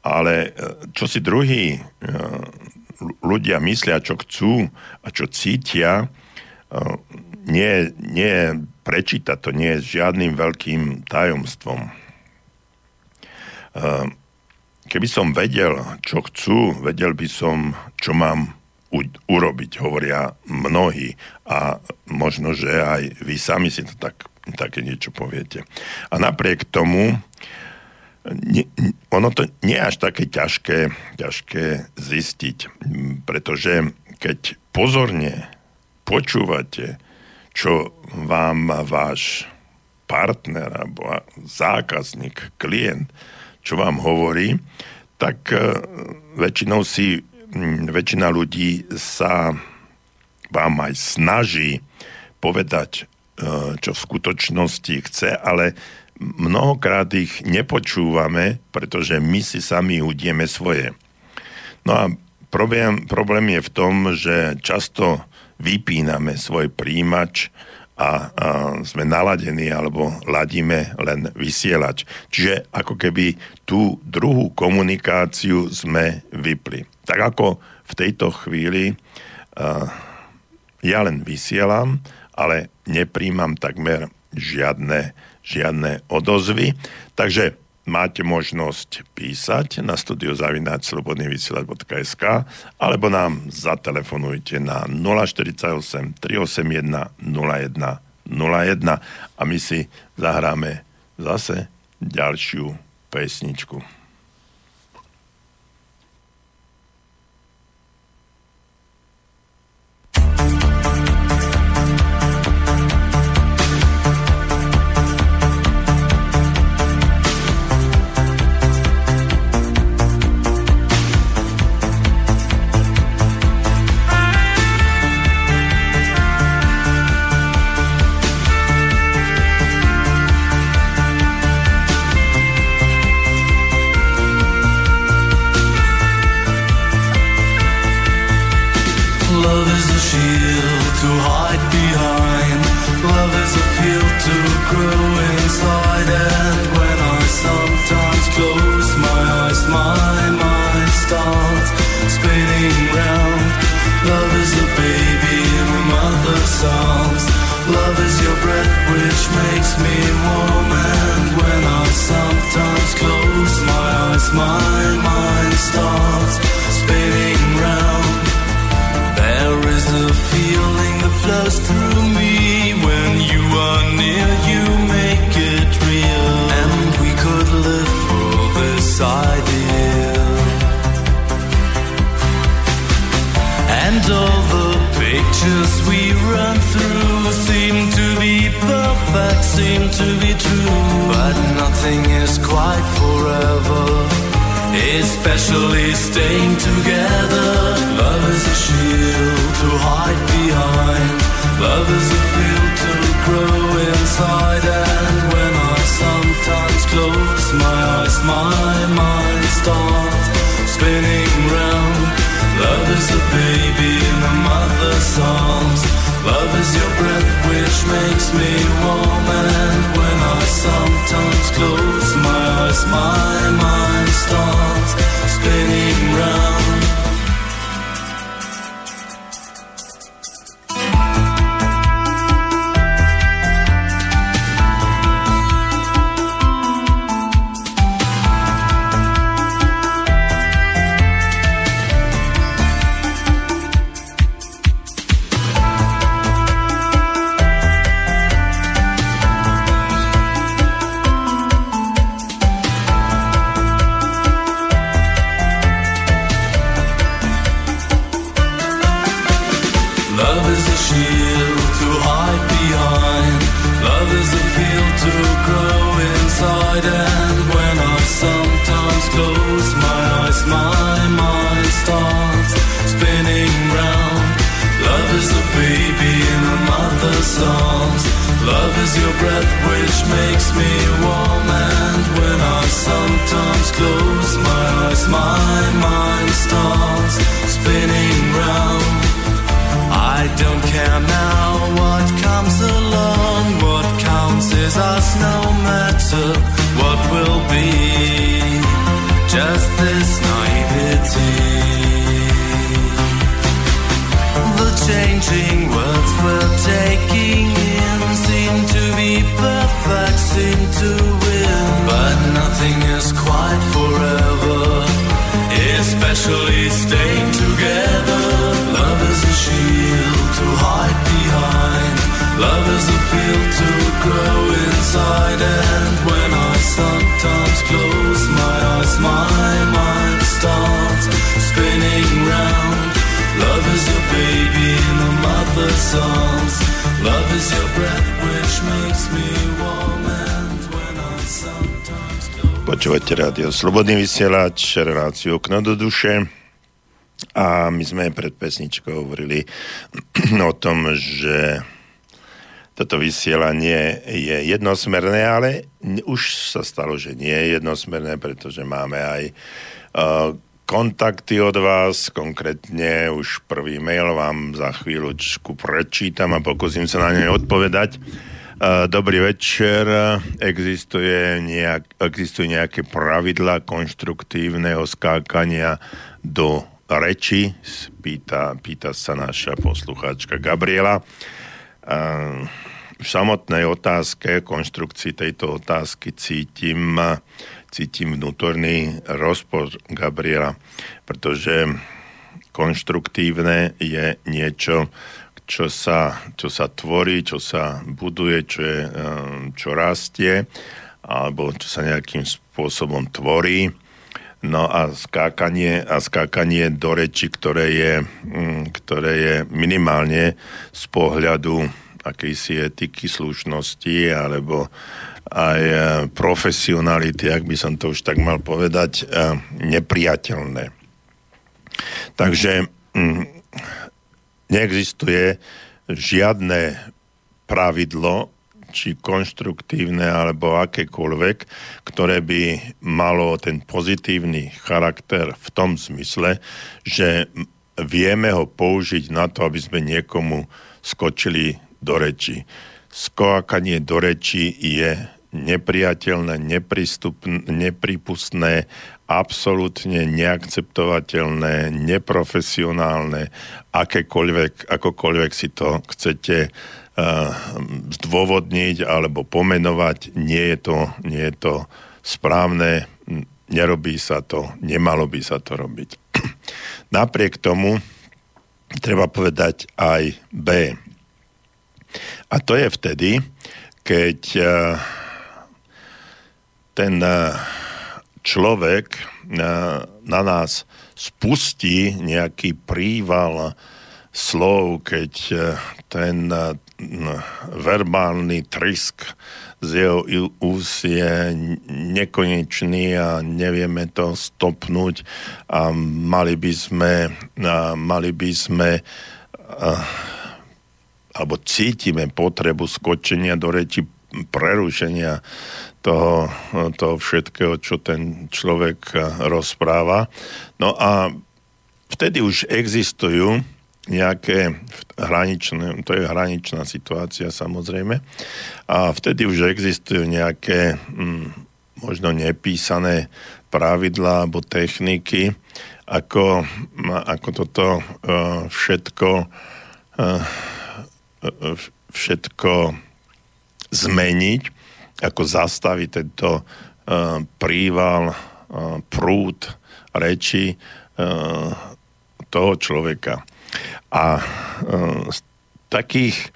Ale čo si druhí uh, ľudia myslia, čo chcú a čo cítia, uh, nie, nie prečítať to nie je žiadnym veľkým tajomstvom. Uh, keby som vedel, čo chcú, vedel by som, čo mám u- urobiť, hovoria mnohí. A možno, že aj vy sami si to tak, také niečo poviete. A napriek tomu, nie, ono to nie je až také ťažké, ťažké zistiť, pretože keď pozorne počúvate, čo vám váš partner alebo zákazník, klient čo vám hovorí, tak e, väčšinou si väčšina ľudí sa vám aj snaží povedať, e, čo v skutočnosti chce, ale mnohokrát ich nepočúvame, pretože my si sami udieme svoje. No a problém, problém je v tom, že často vypíname svoj príjimač, a, a sme naladení alebo ladíme len vysielač. Čiže ako keby tú druhú komunikáciu sme vypli. Tak ako v tejto chvíli uh, ja len vysielam, ale nepríjmam takmer žiadne, žiadne odozvy. Takže máte možnosť písať na studiozavináčslobodnyvysielač.sk alebo nám zatelefonujte na 048 381 01 01 a my si zahráme zase ďalšiu pesničku. Mother's arms. Love Počúvate rádio Slobodný vysielač, reláciu okno do duše. A my sme pred pesničkou hovorili o tom, že toto vysielanie je jednosmerné, ale už sa stalo, že nie je jednosmerné, pretože máme aj uh, kontakty od vás, konkrétne už prvý mail vám za chvíľočku prečítam a pokúsim sa na ne odpovedať. Uh, Dobrý večer. Existuje, nejak, existuje nejaké pravidla konštruktívneho skákania do reči? Pýta, pýta sa naša poslucháčka Gabriela. Uh, v samotnej otázke, konštrukcii tejto otázky cítim, cítim vnútorný rozpor Gabriela, pretože konštruktívne je niečo, čo sa, čo sa tvorí, čo sa buduje, čo, je, čo rastie, alebo čo sa nejakým spôsobom tvorí. No a skákanie, a skákanie do reči, ktoré je, ktoré je minimálne z pohľadu akejsi etiky, slušnosti alebo aj profesionality, ak by som to už tak mal povedať, nepriateľné. Takže neexistuje žiadne pravidlo, či konštruktívne alebo akékoľvek, ktoré by malo ten pozitívny charakter v tom zmysle, že vieme ho použiť na to, aby sme niekomu skočili do reči. Skoakanie do reči je nepriateľné, nepripustné, absolútne neakceptovateľné, neprofesionálne, akékoľvek, akokoľvek si to chcete uh, zdôvodniť alebo pomenovať, nie je to, nie je to správne, nerobí sa to, nemalo by sa to robiť. Napriek tomu treba povedať aj B. A to je vtedy, keď uh, ten uh, človek uh, na nás spustí nejaký príval slov, keď ten verbálny trisk z jeho ús je nekonečný a nevieme to stopnúť a mali by sme, mali by sme alebo cítime potrebu skočenia do reči prerušenia toho, toho všetkého, čo ten človek rozpráva. No a vtedy už existujú nejaké hraničné, to je hraničná situácia samozrejme, a vtedy už existujú nejaké hm, možno nepísané pravidlá alebo techniky, ako, ako toto uh, všetko uh, všetko zmeniť, ako zastaviť tento uh, príval, uh, prúd reči uh, toho človeka. A z takých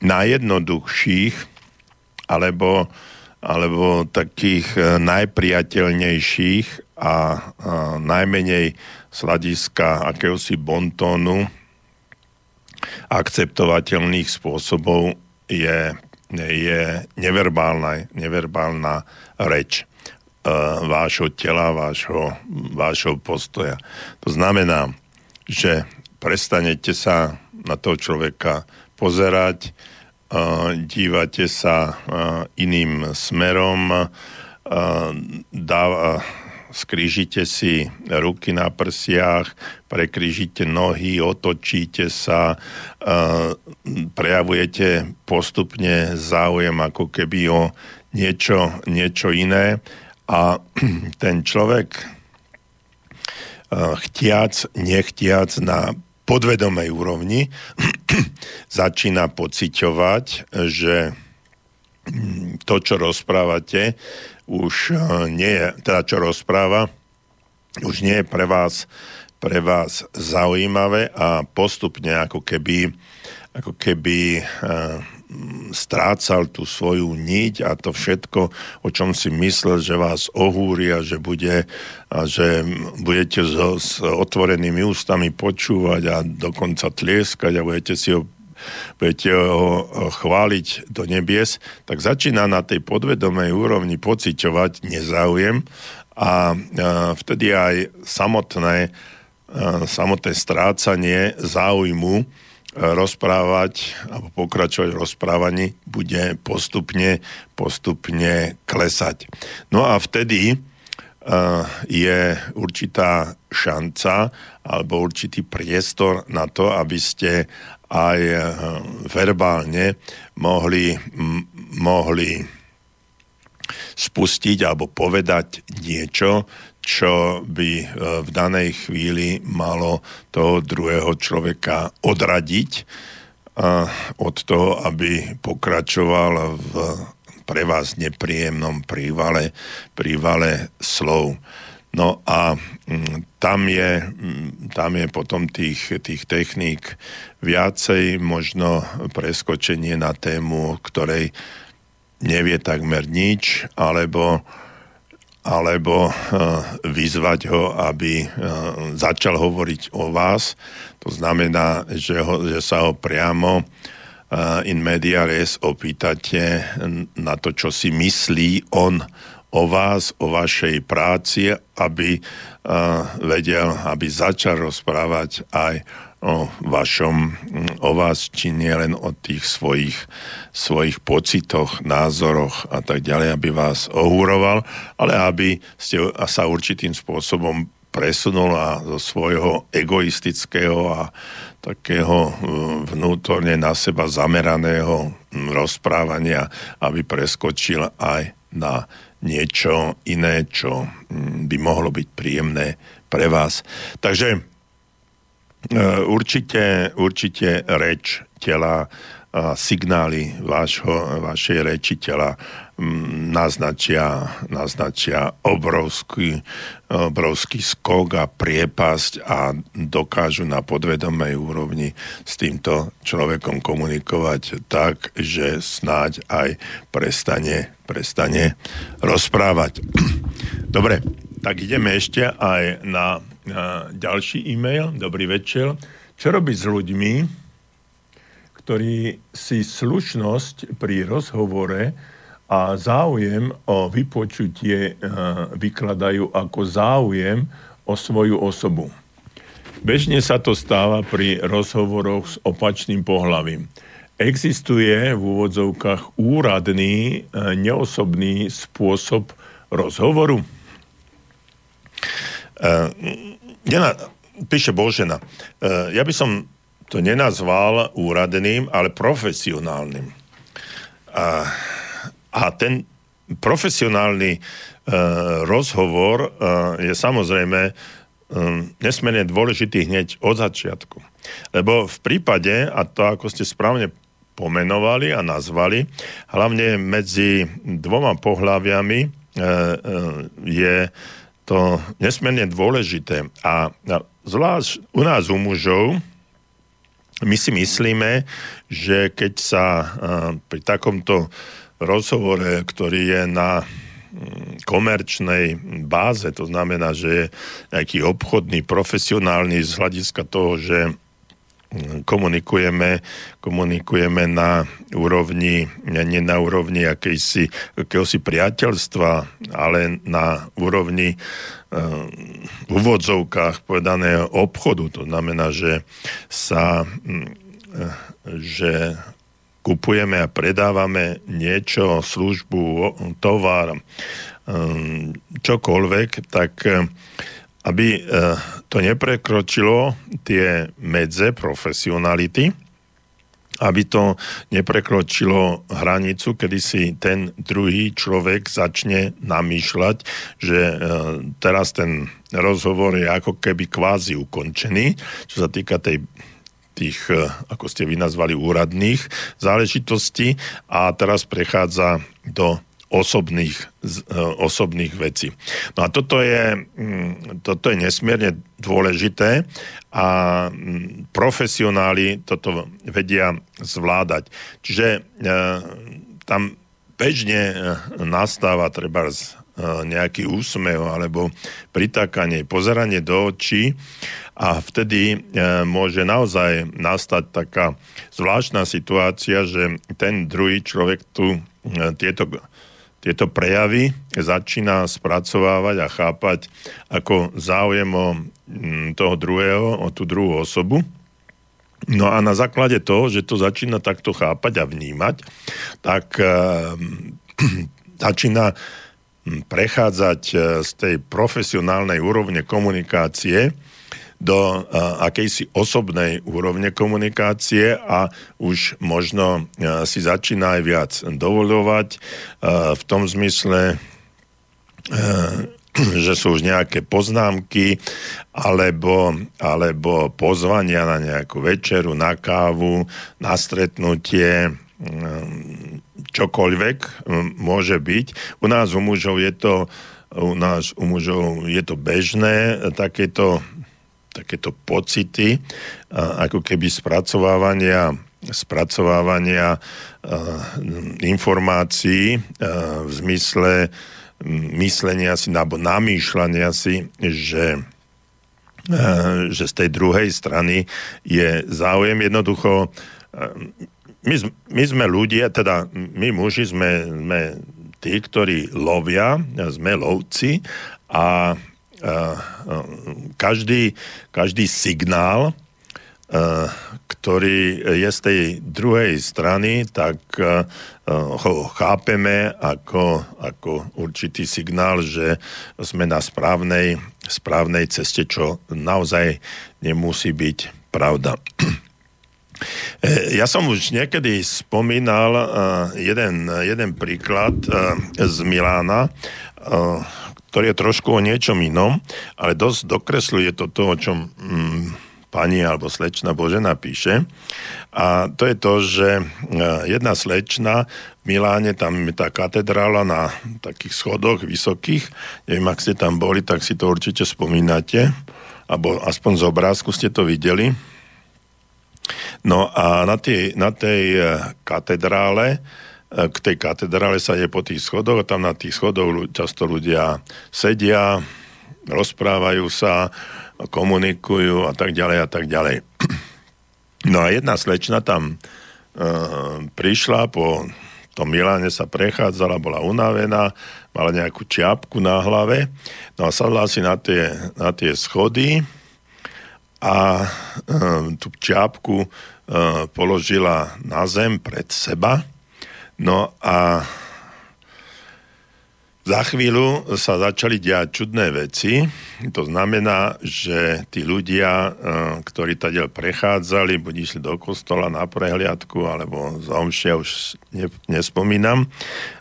najjednoduchších alebo, alebo takých najpriateľnejších a, najmenej sladiska akéhosi bontónu akceptovateľných spôsobov je, je neverbálna, neverbálna reč e, vášho tela, vášho, vášho postoja. To znamená, že prestanete sa na toho človeka pozerať, dívate sa iným smerom, dáva, skrížite si ruky na prsiach, prekrížite nohy, otočíte sa, prejavujete postupne záujem ako keby o niečo, niečo iné. A ten človek chtiac, nechtiac na podvedomej úrovni začína pociťovať, že to, čo rozprávate, už e, nie je, teda čo rozpráva, už nie je pre vás, pre vás zaujímavé a postupne ako keby, ako keby uh, strácal tú svoju niť a to všetko, o čom si myslel, že vás ohúri a že, bude, a že budete so, s otvorenými ústami počúvať a dokonca tlieskať a budete si ho budete ho chváliť do nebies, tak začína na tej podvedomej úrovni pociťovať nezáujem a vtedy aj samotné, samotné strácanie záujmu rozprávať alebo pokračovať v rozprávaní bude postupne, postupne klesať. No a vtedy je určitá šanca alebo určitý priestor na to, aby ste aj uh, verbálne mohli, m- mohli spustiť alebo povedať niečo, čo by e, v danej chvíli malo toho druhého človeka odradiť e, od toho, aby pokračoval v pre vás nepríjemnom prívale, prívale slov. No a mm, tam je, mm, tam je potom tých, tých techník viacej, možno preskočenie na tému, ktorej nevie takmer nič, alebo alebo eh, vyzvať ho, aby eh, začal hovoriť o vás. To znamená, že, ho, že sa ho priamo eh, in media res opýtate na to, čo si myslí on o vás, o vašej práci, aby vedel, aby začal rozprávať aj o vašom, o vás, či nie len o tých svojich, svojich pocitoch, názoroch a tak ďalej, aby vás ohúroval, ale aby ste sa určitým spôsobom presunul a zo svojho egoistického a takého vnútorne na seba zameraného rozprávania, aby preskočil aj na niečo iné, čo by mohlo byť príjemné pre vás. Takže E, určite, určite reč tela, signály vášho, vašej reči tela naznačia, naznačia obrovský, obrovský skok a priepasť a dokážu na podvedomej úrovni s týmto človekom komunikovať tak, že snáď aj prestane, prestane rozprávať. Dobre, tak ideme ešte aj na ďalší e-mail. Dobrý večer. Čo robiť s ľuďmi, ktorí si slušnosť pri rozhovore a záujem o vypočutie e, vykladajú ako záujem o svoju osobu. Bežne sa to stáva pri rozhovoroch s opačným pohľavím. Existuje v úvodzovkách úradný, e, neosobný spôsob rozhovoru? píše Božena, ja by som to nenazval úradným, ale profesionálnym. A, a ten profesionálny uh, rozhovor uh, je samozrejme um, nesmierne dôležitý hneď od začiatku. Lebo v prípade, a to ako ste správne pomenovali a nazvali, hlavne medzi dvoma pohľaviami uh, uh, je to nesmierne dôležité. A, a zvlášť u nás, u mužov, my si myslíme, že keď sa uh, pri takomto rozhovore, ktorý je na komerčnej báze, to znamená, že je nejaký obchodný, profesionálny z hľadiska toho, že komunikujeme, komunikujeme na úrovni, nie na úrovni akejsi, akéhosi priateľstva, ale na úrovni uh, v úvodzovkách povedaného obchodu. To znamená, že sa uh, že kupujeme a predávame niečo, službu, tovar, um, čokoľvek, tak uh, aby uh, to neprekročilo tie medze profesionality, aby to neprekročilo hranicu, kedy si ten druhý človek začne namýšľať, že uh, teraz ten rozhovor je ako keby kvázi ukončený, čo sa týka tej tých, e, ako ste vy nazvali, úradných záležitostí a teraz prechádza do osobných, e, osobných vecí. No a toto je, mm, toto je nesmierne dôležité a mm, profesionáli toto vedia zvládať. Čiže e, tam bežne nastáva treba nejaký úsmev alebo pritakanie, pozeranie do očí a vtedy e, môže naozaj nastať taká zvláštna situácia, že ten druhý človek tu e, tieto, tieto prejavy začína spracovávať a chápať ako záujem o toho druhého, o tú druhú osobu. No a na základe toho, že to začína takto chápať a vnímať, tak e, začína prechádzať z tej profesionálnej úrovne komunikácie do akejsi osobnej úrovne komunikácie a už možno si začína aj viac dovolovať v tom zmysle, že sú už nejaké poznámky alebo, alebo pozvania na nejakú večeru, na kávu, na stretnutie, čokoľvek môže byť. U nás u mužov je to u nás u mužov je to bežné, takéto takéto pocity, ako keby spracovávania spracovávania informácií v zmysle myslenia si alebo namýšľania si, že že z tej druhej strany je záujem jednoducho my, my sme ľudia, teda my muži sme, sme tí, ktorí lovia, sme lovci a každý, každý signál, ktorý je z tej druhej strany, tak ho chápeme ako, ako určitý signál, že sme na správnej, správnej ceste, čo naozaj nemusí byť pravda. Ja som už niekedy spomínal jeden, jeden príklad z Milána, ktorý je trošku o niečom inom, ale dosť dokresluje to, o čom mm, pani alebo slečna Božena píše. A to je to, že e, jedna slečna v Miláne, tam je tá katedrála na takých schodoch vysokých, neviem, ak ste tam boli, tak si to určite spomínate, alebo aspoň z obrázku ste to videli. No a na tej, na tej e, katedrále k tej katedrále sa je po tých schodoch tam na tých schodoch často ľudia sedia, rozprávajú sa, komunikujú a tak ďalej a tak ďalej. No a jedna slečna tam e, prišla po tom Miláne sa prechádzala, bola unavená, mala nejakú čiapku na hlave, no a sadla si na tie, na tie schody a e, tú čiapku e, položila na zem pred seba No a za chvíľu sa začali diať čudné veci. To znamená, že tí ľudia, e, ktorí tady prechádzali, buď išli do kostola na prehliadku, alebo z omšia, už ne, nespomínam,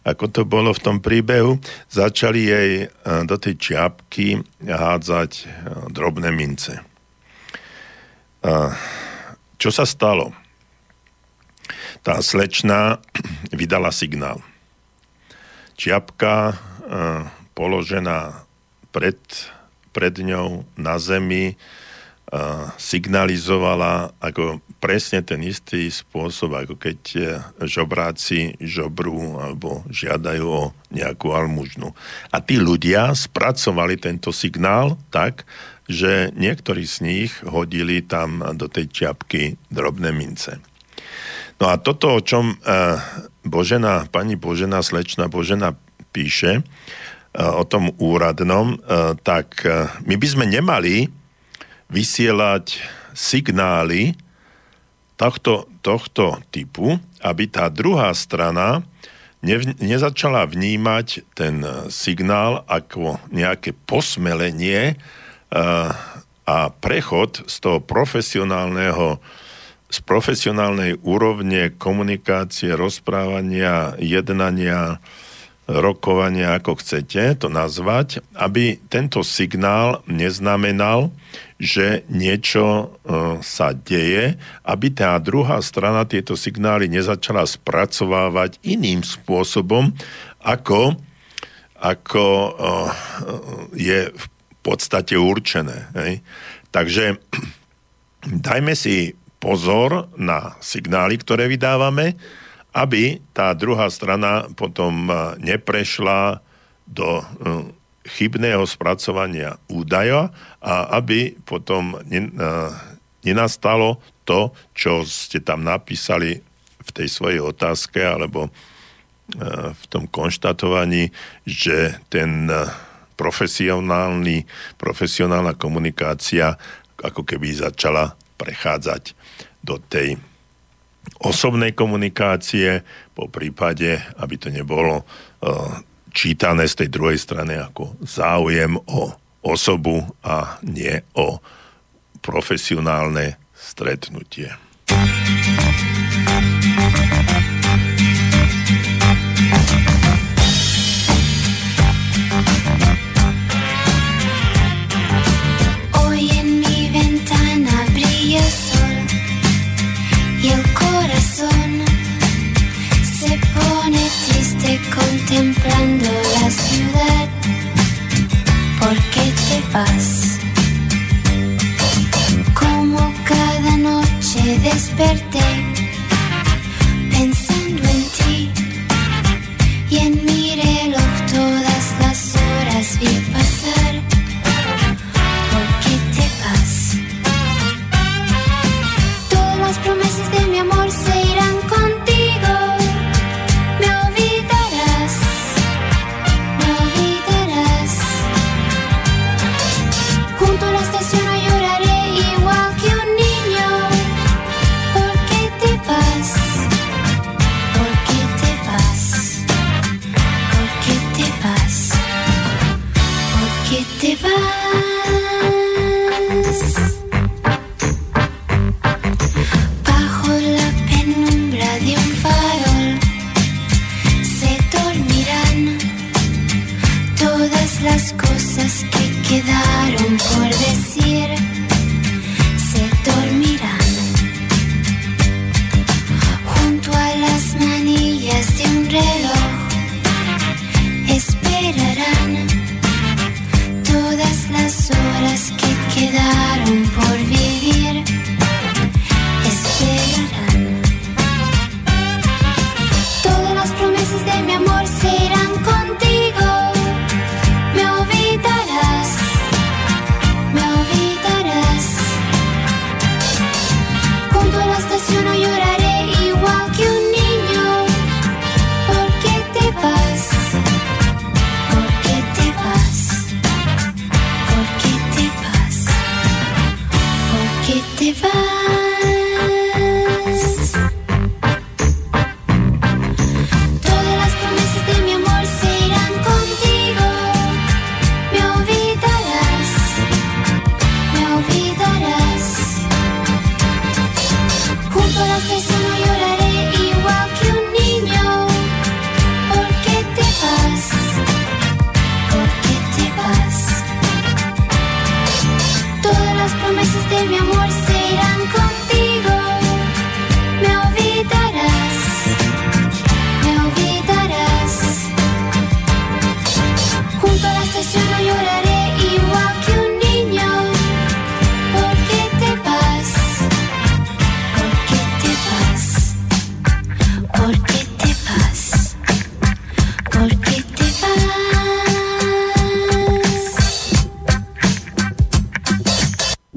ako to bolo v tom príbehu, začali jej do tej čiapky hádzať drobné mince. Čo sa stalo? Tá slečna vydala signál. Čiapka položená pred, pred ňou na zemi signalizovala ako presne ten istý spôsob, ako keď e, žobráci žobrú alebo žiadajú o nejakú almužnu. A tí ľudia spracovali tento signál tak, že niektorí z nich hodili tam do tej čiapky drobné mince. No a toto, o čom e, Božena, pani Božena, slečna Božena píše, o tom úradnom, tak my by sme nemali vysielať signály tohto, tohto typu, aby tá druhá strana ne, nezačala vnímať ten signál ako nejaké posmelenie a prechod z toho profesionálneho z profesionálnej úrovne komunikácie, rozprávania, jednania, rokovania, ako chcete to nazvať, aby tento signál neznamenal, že niečo e, sa deje, aby tá druhá strana tieto signály nezačala spracovávať iným spôsobom, ako, ako e, je v podstate určené. Hej. Takže dajme si pozor na signály, ktoré vydávame, aby tá druhá strana potom eh, neprešla do eh, chybného spracovania údaja a aby potom eh, nenastalo to, čo ste tam napísali v tej svojej otázke alebo v tom konštatovaní, že ten profesionálny, profesionálna komunikácia ako keby začala prechádzať do tej osobnej komunikácie, po prípade, aby to nebolo uh, čítané z tej druhej strany ako záujem o osobu a nie o profesionálne stretnutie.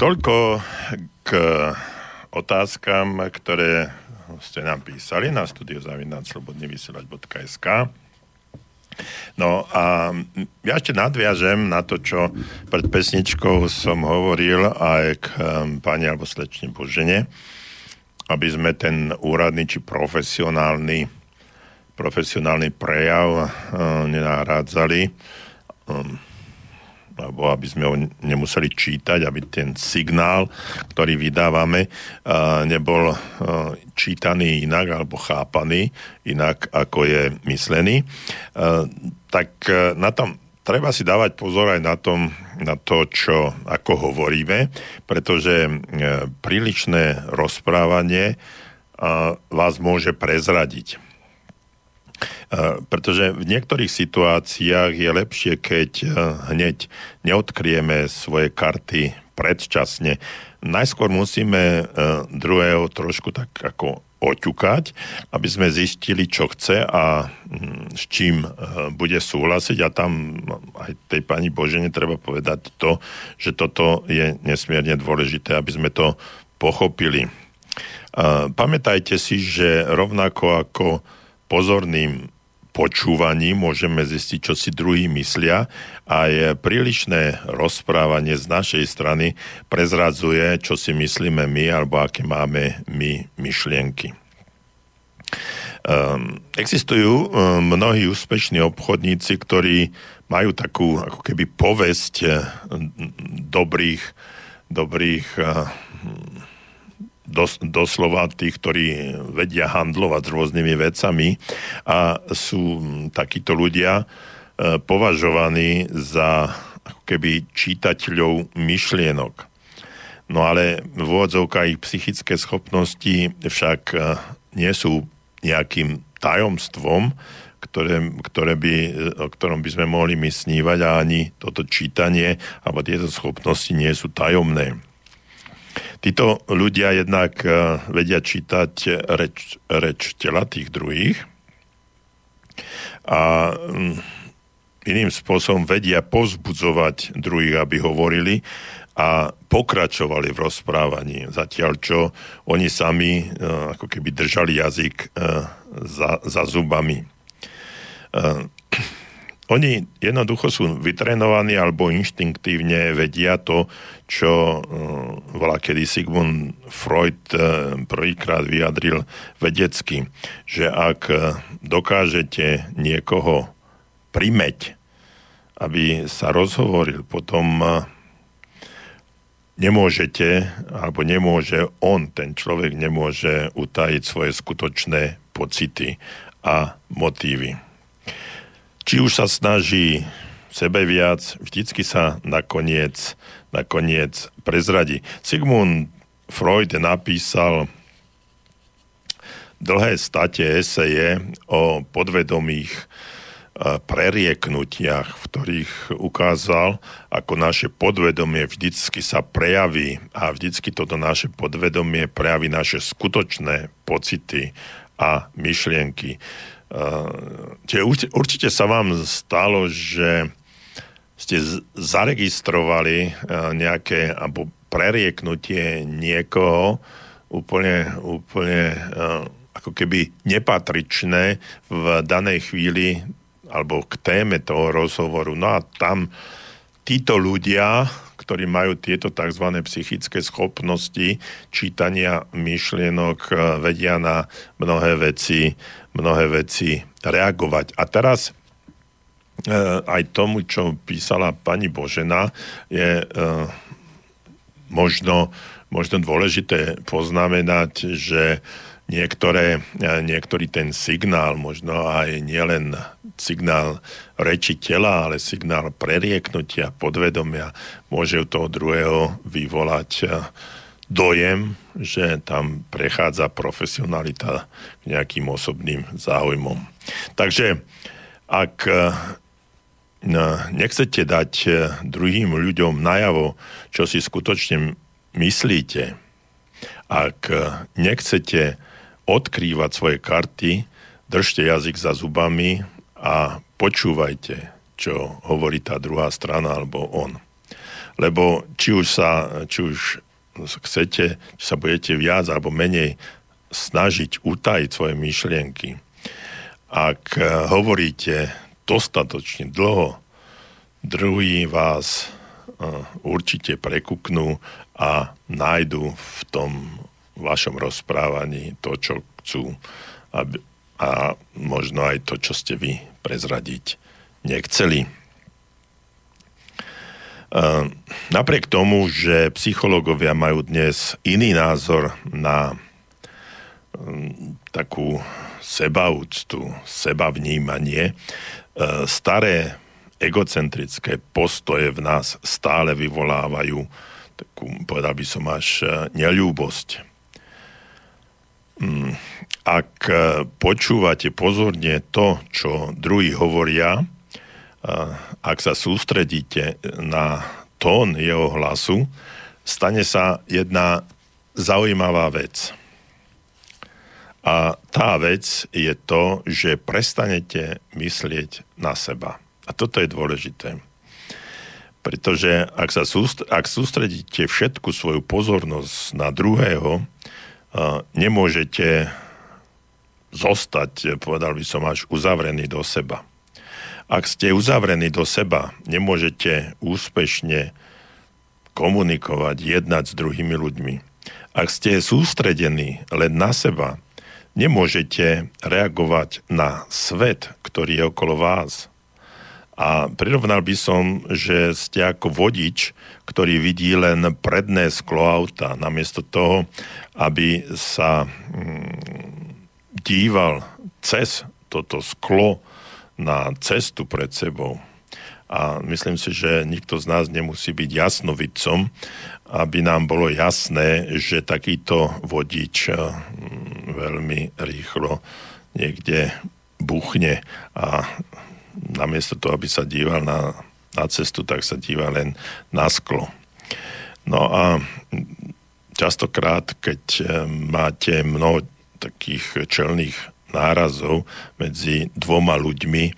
Toľko k otázkam, ktoré ste nám písali na studiozavinaclobodnyvysielať.sk No a ja ešte nadviažem na to, čo pred pesničkou som hovoril aj k um, pani alebo slečne Božene, aby sme ten úradný či profesionálny profesionálny prejav uh, nenahrádzali um, alebo aby sme ho nemuseli čítať, aby ten signál, ktorý vydávame, nebol čítaný inak alebo chápaný inak, ako je myslený. Tak na tom treba si dávať pozor aj na, tom, na to, čo, ako hovoríme, pretože e, prílišné rozprávanie vás môže prezradiť pretože v niektorých situáciách je lepšie, keď eh, hneď neodkrieme svoje karty predčasne. Najskôr musíme eh, druhého trošku tak ako oťukať, aby sme zistili, čo chce a mm, s čím bude súhlasiť. A tam aj tej pani Božene treba povedať to, že toto je nesmierne dôležité, aby sme to pochopili. Pamätajte si, že rovnako ako pozorným počúvaní môžeme zistiť, čo si druhý myslia a je prílišné rozprávanie z našej strany prezradzuje, čo si myslíme my alebo aké máme my myšlienky. Um, existujú um, mnohí úspešní obchodníci, ktorí majú takú ako keby povesť uh, dobrých, dobrých uh, dos, doslova tých, ktorí vedia handlovať s rôznymi vecami a sú takíto ľudia e, považovaní za ako keby čítateľov myšlienok. No ale v ich psychické schopnosti však e, nie sú nejakým tajomstvom, ktoré, ktoré by, o ktorom by sme mohli my snívať a ani toto čítanie alebo tieto schopnosti nie sú tajomné. Títo ľudia jednak eh, vedia čítať reč, reč tela tých druhých a mm, iným spôsobom vedia pozbudzovať druhých, aby hovorili a pokračovali v rozprávaní. Zatiaľ, čo oni sami eh, ako keby držali jazyk eh, za, za zubami. Oni jednoducho sú vytrenovaní alebo inštinktívne vedia to, čo uh, volá kedy Sigmund Freud uh, prvýkrát vyjadril vedecky, že ak uh, dokážete niekoho primeť, aby sa rozhovoril, potom nemôžete, alebo nemôže on, ten človek nemôže utajiť svoje skutočné pocity a motívy či už sa snaží sebe viac, vždycky sa nakoniec, nakoniec prezradí. Sigmund Freud napísal dlhé state eseje o podvedomých e, prerieknutiach, v ktorých ukázal, ako naše podvedomie vždycky sa prejaví a vždycky toto naše podvedomie prejaví naše skutočné pocity a myšlienky. Čiže určite sa vám stalo, že ste zaregistrovali nejaké alebo prerieknutie niekoho úplne, úplne ako keby nepatričné v danej chvíli alebo k téme toho rozhovoru. No a tam títo ľudia, ktorí majú tieto tzv. psychické schopnosti čítania myšlienok, vedia na mnohé veci mnohé veci reagovať. A teraz e, aj tomu, čo písala pani Božena, je e, možno, možno dôležité poznamenať, že niektoré, niektorý ten signál, možno aj nielen signál reči tela, ale signál prerieknutia, podvedomia, môže u toho druhého vyvolať dojem, že tam prechádza profesionalita k nejakým osobným záujmom. Takže ak e, nechcete dať e, druhým ľuďom najavo, čo si skutočne myslíte, ak nechcete odkrývať svoje karty, držte jazyk za zubami a počúvajte, čo hovorí tá druhá strana alebo on. Lebo či už sa, či už chcete, či sa budete viac alebo menej snažiť utajiť svoje myšlienky, ak eh, hovoríte dostatočne dlho, druhý vás eh, určite prekuknú a nájdu v tom vašom rozprávaní to, čo chcú aby, a možno aj to, čo ste vy prezradiť nechceli. Ehm, napriek tomu, že psychológovia majú dnes iný názor na ehm, takú sebaúctu, sebavnímanie, ehm, staré egocentrické postoje v nás stále vyvolávajú takú, povedal by som až neľúbosť. Ak počúvate pozorne to, čo druhí hovoria, ak sa sústredíte na tón jeho hlasu, stane sa jedna zaujímavá vec. A tá vec je to, že prestanete myslieť na seba. A toto je dôležité. Pretože ak, sa súst- ak sústredíte všetku svoju pozornosť na druhého, nemôžete zostať, povedal by som, až uzavrený do seba. Ak ste uzavrení do seba, nemôžete úspešne komunikovať, jednať s druhými ľuďmi. Ak ste sústredení len na seba, nemôžete reagovať na svet, ktorý je okolo vás. A prirovnal by som, že ste ako vodič, ktorý vidí len predné sklo auta, namiesto toho, aby sa mm, díval cez toto sklo na cestu pred sebou. A myslím si, že nikto z nás nemusí byť jasnovidcom, aby nám bolo jasné, že takýto vodič eh, veľmi rýchlo niekde buchne a namiesto toho, aby sa díval na, na cestu, tak sa díva len na sklo. No a častokrát, keď eh, máte mnoho takých čelných nárazov medzi dvoma ľuďmi eh,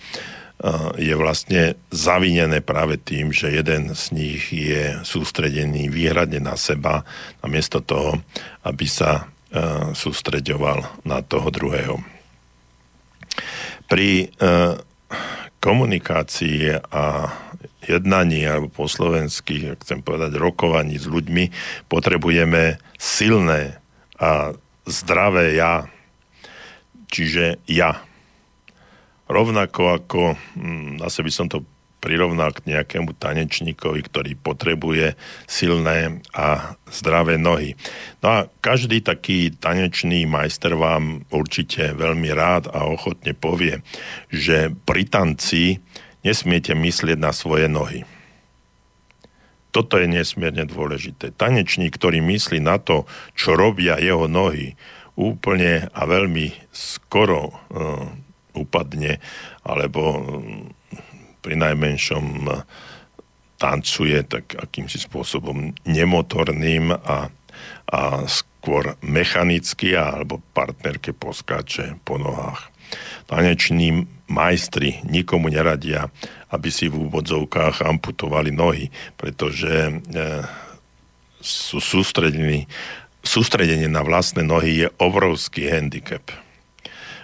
je vlastne zavinené práve tým, že jeden z nich je sústredený výhradne na seba, namiesto toho, aby sa eh, sústreďoval na toho druhého. Pri eh, komunikácii a jednaní alebo po slovensky, chcem povedať, rokovaní s ľuďmi, potrebujeme silné a zdravé ja, čiže ja. Rovnako ako, hm, zase by som to prirovnal k nejakému tanečníkovi, ktorý potrebuje silné a zdravé nohy. No a každý taký tanečný majster vám určite veľmi rád a ochotne povie, že pri tanci nesmiete myslieť na svoje nohy. Toto je nesmierne dôležité. Tanečník, ktorý myslí na to, čo robia jeho nohy, úplne a veľmi skoro uh, upadne, alebo um, pri najmenšom uh, tancuje tak akýmsi spôsobom nemotorným a, a skôr mechanicky alebo partnerke poskáče po nohách. Taneční majstri nikomu neradia, aby si v úvodzovkách amputovali nohy, pretože e, sú sústredení sústredenie na vlastné nohy je obrovský handicap.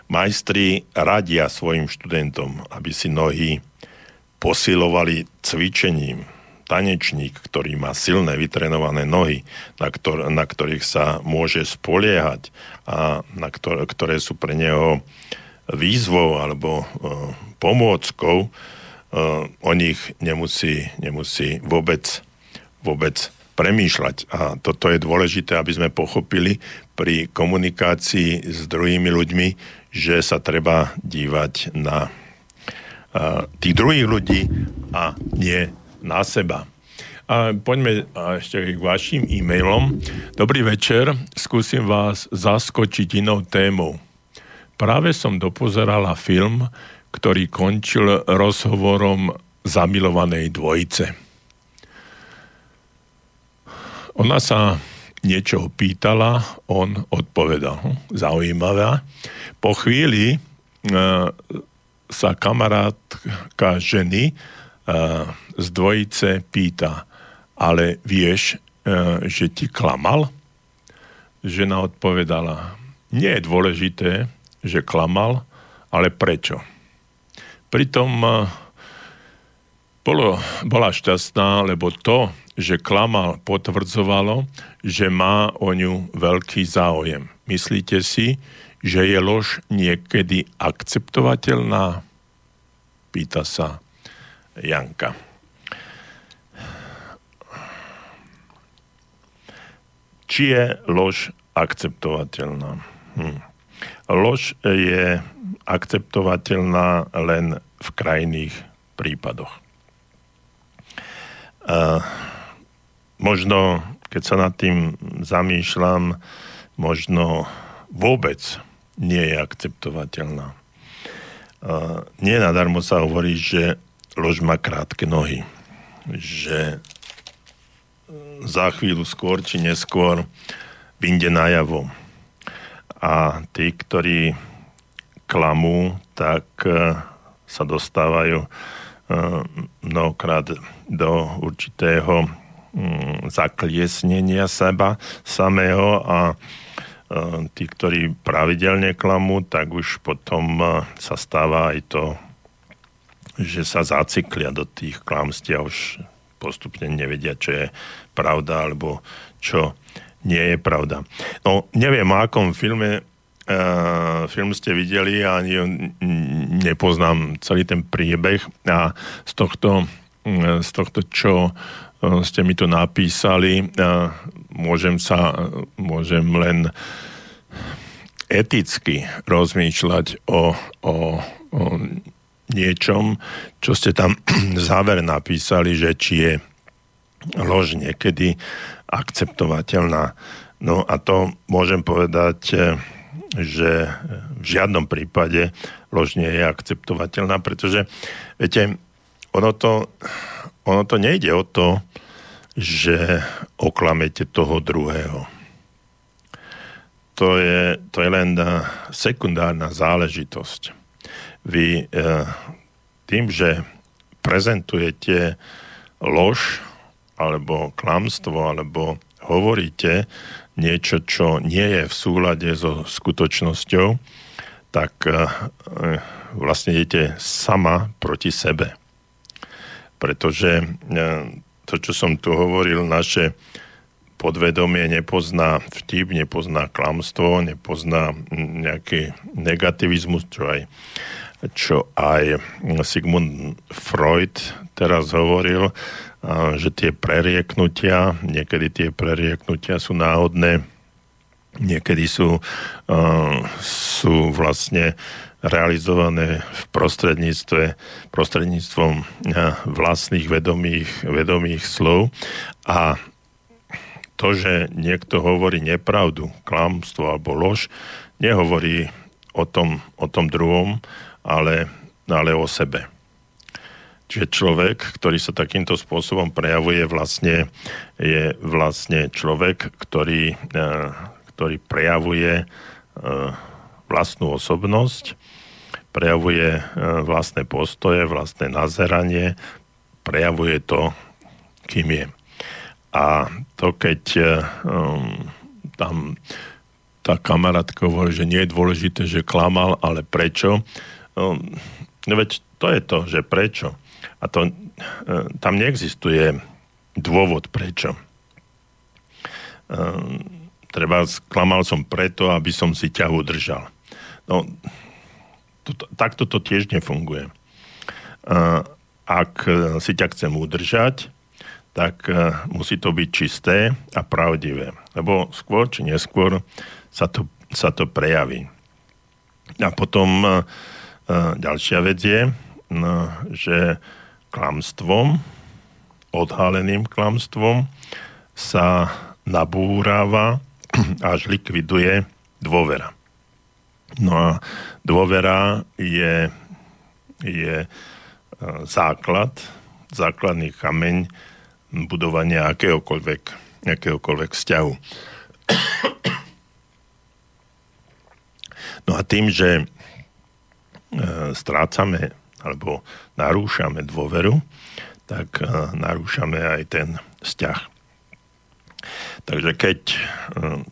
Majstri radia svojim študentom, aby si nohy posilovali cvičením. Tanečník, ktorý má silné vytrenované nohy, na, ktor- na ktorých sa môže spoliehať a na ktor- ktoré sú pre neho výzvou alebo e, pomôckou, e, o nich nemusí, nemusí vôbec, vôbec premýšľať. A toto je dôležité, aby sme pochopili pri komunikácii s druhými ľuďmi, že sa treba dívať na tých druhých ľudí a nie na seba. A poďme ešte k vašim e-mailom. Dobrý večer, skúsim vás zaskočiť inou témou. Práve som dopozerala film, ktorý končil rozhovorom zamilovanej dvojice. Ona sa niečo pýtala, on odpovedal. Hm, zaujímavé. Po chvíli e, sa kamarátka ženy e, z dvojice pýta, ale vieš, e, že ti klamal? Žena odpovedala, nie je dôležité, že klamal, ale prečo? Pritom bolo, bola šťastná, lebo to, že klamal, potvrdzovalo, že má o ňu veľký záujem. Myslíte si, že je lož niekedy akceptovateľná? Pýta sa Janka. Či je lož akceptovateľná? Hm. Lož je akceptovateľná len v krajných prípadoch. Uh, možno, keď sa nad tým zamýšľam, možno vôbec nie je akceptovateľná. Uh, nie nadarmo sa hovorí, že lož má krátke nohy. Že za chvíľu skôr či neskôr vyjde najavo. A tí, ktorí klamú, tak e, sa dostávajú e, mnohokrát do určitého mm, zakliesnenia seba samého a e, tí, ktorí pravidelne klamú, tak už potom sa stáva aj to, že sa zacyklia do tých klamstiev už postupne nevedia, čo je pravda alebo čo nie je pravda. No, neviem, o akom filme Uh, film ste videli ani nepoznám celý ten priebeh a z tohto, uh, z tohto čo uh, ste mi to napísali, uh, môžem sa, môžem len eticky rozmýšľať o, o, o niečom, čo ste tam záver napísali, že či je lož niekedy akceptovateľná. No a to môžem povedať, eh, že v žiadnom prípade lož nie je akceptovateľná, pretože, viete, ono to, ono to nejde o to, že oklamete toho druhého. To je, to je len eh, sekundárna záležitosť vy e, tým, že prezentujete lož alebo klamstvo, alebo hovoríte niečo, čo nie je v súlade so skutočnosťou, tak e, vlastne idete sama proti sebe. Pretože e, to, čo som tu hovoril, naše podvedomie nepozná vtip, nepozná klamstvo, nepozná nejaký negativizmus, čo aj čo aj Sigmund Freud teraz hovoril, že tie prerieknutia, niekedy tie prerieknutia sú náhodné, niekedy sú, sú vlastne realizované v prostredníctve, prostredníctvom vlastných vedomých, vedomých slov a to, že niekto hovorí nepravdu, klamstvo alebo lož, nehovorí o tom, o tom druhom, ale, ale o sebe. Čiže človek, ktorý sa takýmto spôsobom prejavuje, vlastne, je vlastne človek, ktorý, e, ktorý prejavuje e, vlastnú osobnosť, prejavuje e, vlastné postoje, vlastné nazeranie, prejavuje to, kým je. A to, keď um, tam tá kamarátka hovorí, že nie je dôležité, že klamal, ale prečo, no veď to je to, že prečo. A to, e, tam neexistuje dôvod prečo. E, treba, klamal som preto, aby som si ťa udržal. No, to, takto to tiež nefunguje. E, ak si ťa chcem udržať, tak musí to byť čisté a pravdivé. Lebo skôr či neskôr sa to, sa to prejaví. A potom e, ďalšia vec je, že klamstvom, odhaleným klamstvom sa nabúráva až likviduje dôvera. No a dôvera je, je e, základ, základný kameň budovania akéhokoľvek, akéhokoľvek vzťahu. No a tým, že e, strácame alebo narúšame dôveru, tak e, narúšame aj ten vzťah. Takže keď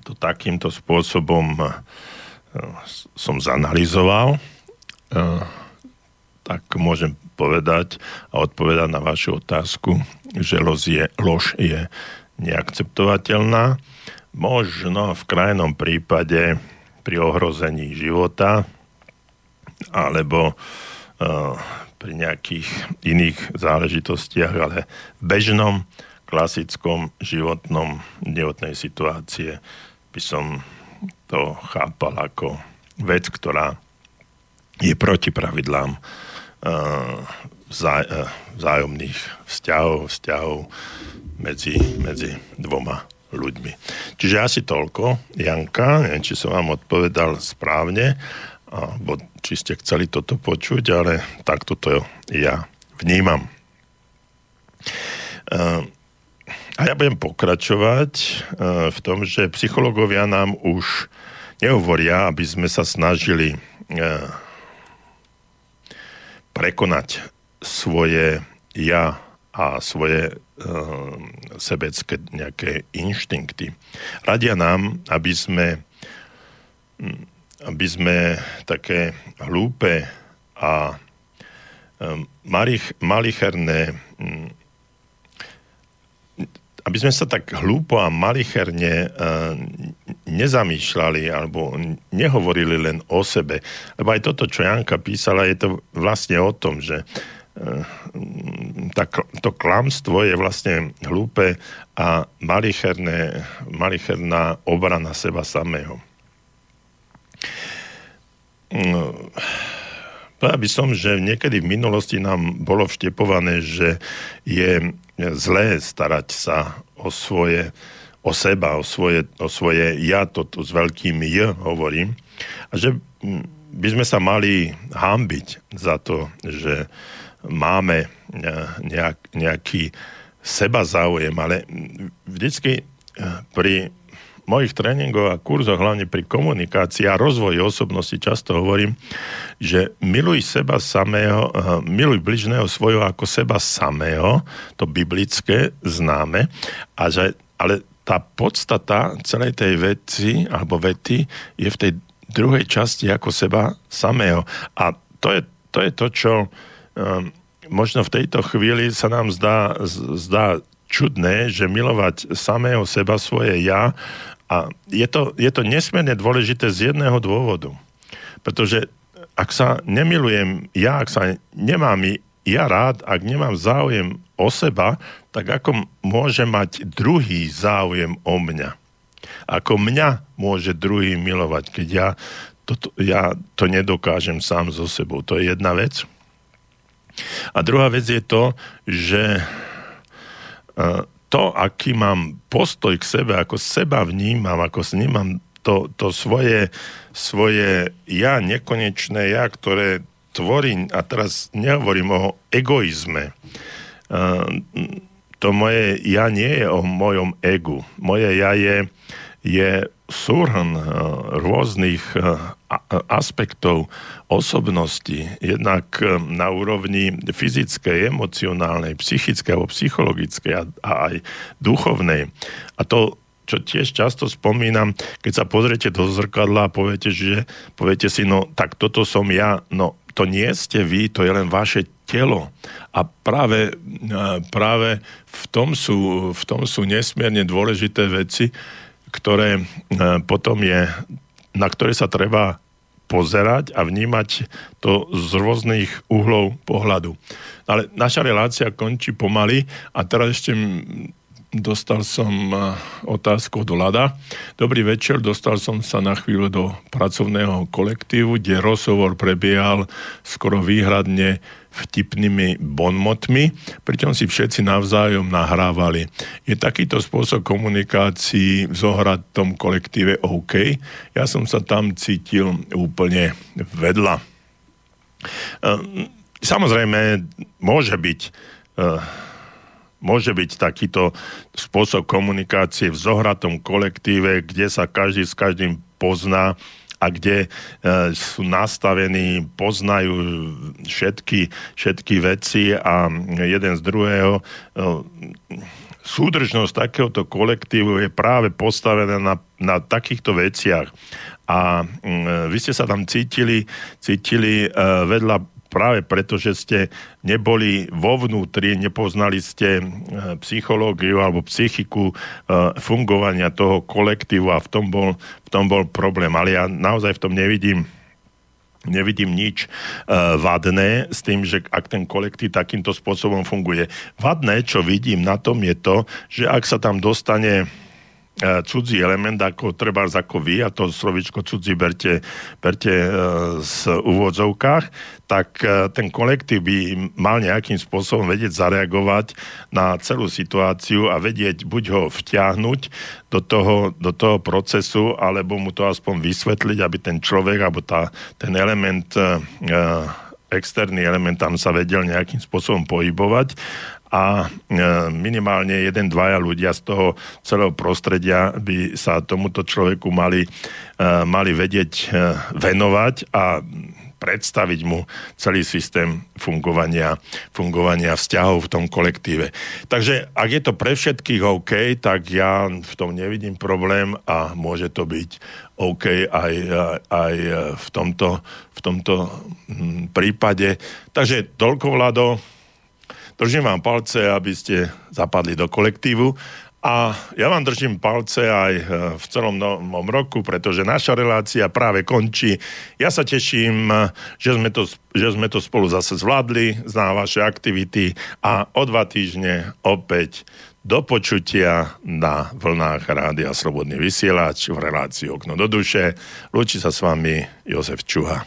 to takýmto spôsobom som zanalizoval, tak môžem povedať a odpovedať na vašu otázku, že lož je, lož je neakceptovateľná. Možno v krajnom prípade pri ohrození života alebo uh, pri nejakých iných záležitostiach, ale v bežnom, klasickom životnom, životnej situácie by som to chápal ako vec, ktorá je proti pravidlám uh, vzájomných vzťahov, vzťahov medzi, medzi dvoma ľuďmi. Čiže asi toľko. Janka, neviem, či som vám odpovedal správne, alebo či ste chceli toto počuť, ale takto to ja vnímam. Uh, a ja budem pokračovať uh, v tom, že psychológovia nám už nehovoria, aby sme sa snažili uh, prekonať svoje ja a svoje sebecké nejaké inštinkty. Radia nám, aby sme, aby sme také hlúpe a malich, malicherné um, aby sme sa tak hlúpo a malicherne uh, nezamýšľali alebo nehovorili len o sebe. Lebo aj toto, čo Janka písala, je to vlastne o tom, že tak, to klamstvo je vlastne hlúpe a malicherné, malicherná obrana seba samého. Uh, Povedal by som, že niekedy v minulosti nám bolo vštepované, že je zlé starať sa o svoje, o seba, o svoje, o svoje ja, toto s veľkým J hovorím, a že by sme sa mali hámbiť za to, že máme e, nejak, nejaký seba záujem, ale vždycky e, pri mojich tréningoch a kurzoch, hlavne pri komunikácii a rozvoji osobnosti často hovorím, že miluj seba samého, eh, miluj bližného svojho ako seba samého, to biblické známe, a že, ale tá podstata celej tej veci alebo vety je v tej druhej časti ako seba samého. A to je to, je to čo um, možno v tejto chvíli sa nám zdá, zdá čudné, že milovať samého seba, svoje ja a je to, je to nesmierne dôležité z jedného dôvodu. Pretože ak sa nemilujem ja, ak sa nemám ja rád, ak nemám záujem o seba, tak ako môže mať druhý záujem o mňa? Ako mňa môže druhý milovať, keď ja to, ja to nedokážem sám so sebou. To je jedna vec. A druhá vec je to, že uh, to, aký mám postoj k sebe, ako seba vnímam, ako snímam to, to svoje, svoje ja, nekonečné ja, ktoré tvorí, a teraz nehovorím o egoizme, to moje ja nie je o mojom egu. Moje ja je, je súhrn rôznych aspektov osobnosti, jednak eh, na úrovni fyzickej, emocionálnej, psychickej alebo psychologickej a, aj duchovnej. A to, čo tiež často spomínam, keď sa pozriete do zrkadla a poviete, že poviete si, no tak toto som ja, no to nie ste vy, to je len vaše telo. A práve, eh, práve v, tom sú, v tom sú nesmierne dôležité veci, ktoré eh, potom je, na ktoré sa treba pozerať a vnímať to z rôznych uhlov pohľadu. Ale naša relácia končí pomaly a teraz ešte dostal som otázku od Lada. Dobrý večer, dostal som sa na chvíľu do pracovného kolektívu, kde rozhovor prebiehal skoro výhradne vtipnými bonmotmi, pričom si všetci navzájom nahrávali. Je takýto spôsob komunikácií v zohratom kolektíve OK? Ja som sa tam cítil úplne vedľa. Ehm, samozrejme, môže byť ehm, môže byť takýto spôsob komunikácie v zohratom kolektíve, kde sa každý s každým pozná a kde e, sú nastavení, poznajú všetky, všetky veci a jeden z druhého. E, súdržnosť takéhoto kolektívu je práve postavená na, na takýchto veciach. A mm, vy ste sa tam cítili, cítili e, vedľa práve preto, že ste neboli vo vnútri, nepoznali ste e, psychológiu alebo psychiku e, fungovania toho kolektívu a v tom bol, v tom bol problém. Ale ja naozaj v tom nevidím nevidím nič uh, vadné s tým, že ak ten kolektív takýmto spôsobom funguje. Vadné, čo vidím na tom, je to, že ak sa tam dostane cudzí element, ako treba ako vy, a to slovičko cudzí berte, berte e, z úvodzovkách, tak e, ten kolektív by mal nejakým spôsobom vedieť zareagovať na celú situáciu a vedieť buď ho vtiahnuť do toho, do toho procesu, alebo mu to aspoň vysvetliť, aby ten človek, alebo tá, ten element externý element tam sa vedel nejakým spôsobom pohybovať a e, minimálne jeden, dvaja ľudia z toho celého prostredia by sa tomuto človeku mali, e, mali vedieť e, venovať a predstaviť mu celý systém fungovania, fungovania vzťahov v tom kolektíve. Takže ak je to pre všetkých OK, tak ja v tom nevidím problém a môže to byť OK aj, aj v tomto, v tomto hm, prípade. Takže toľko, Vlado, Držím vám palce, aby ste zapadli do kolektívu a ja vám držím palce aj e, v celom novom roku, pretože naša relácia práve končí. Ja sa teším, že sme to, že sme to spolu zase zvládli, znám vaše aktivity a o dva týždne opäť do počutia na vlnách Rádia Slobodný vysielač v relácii Okno do duše. Lúči sa s vami Jozef Čuha.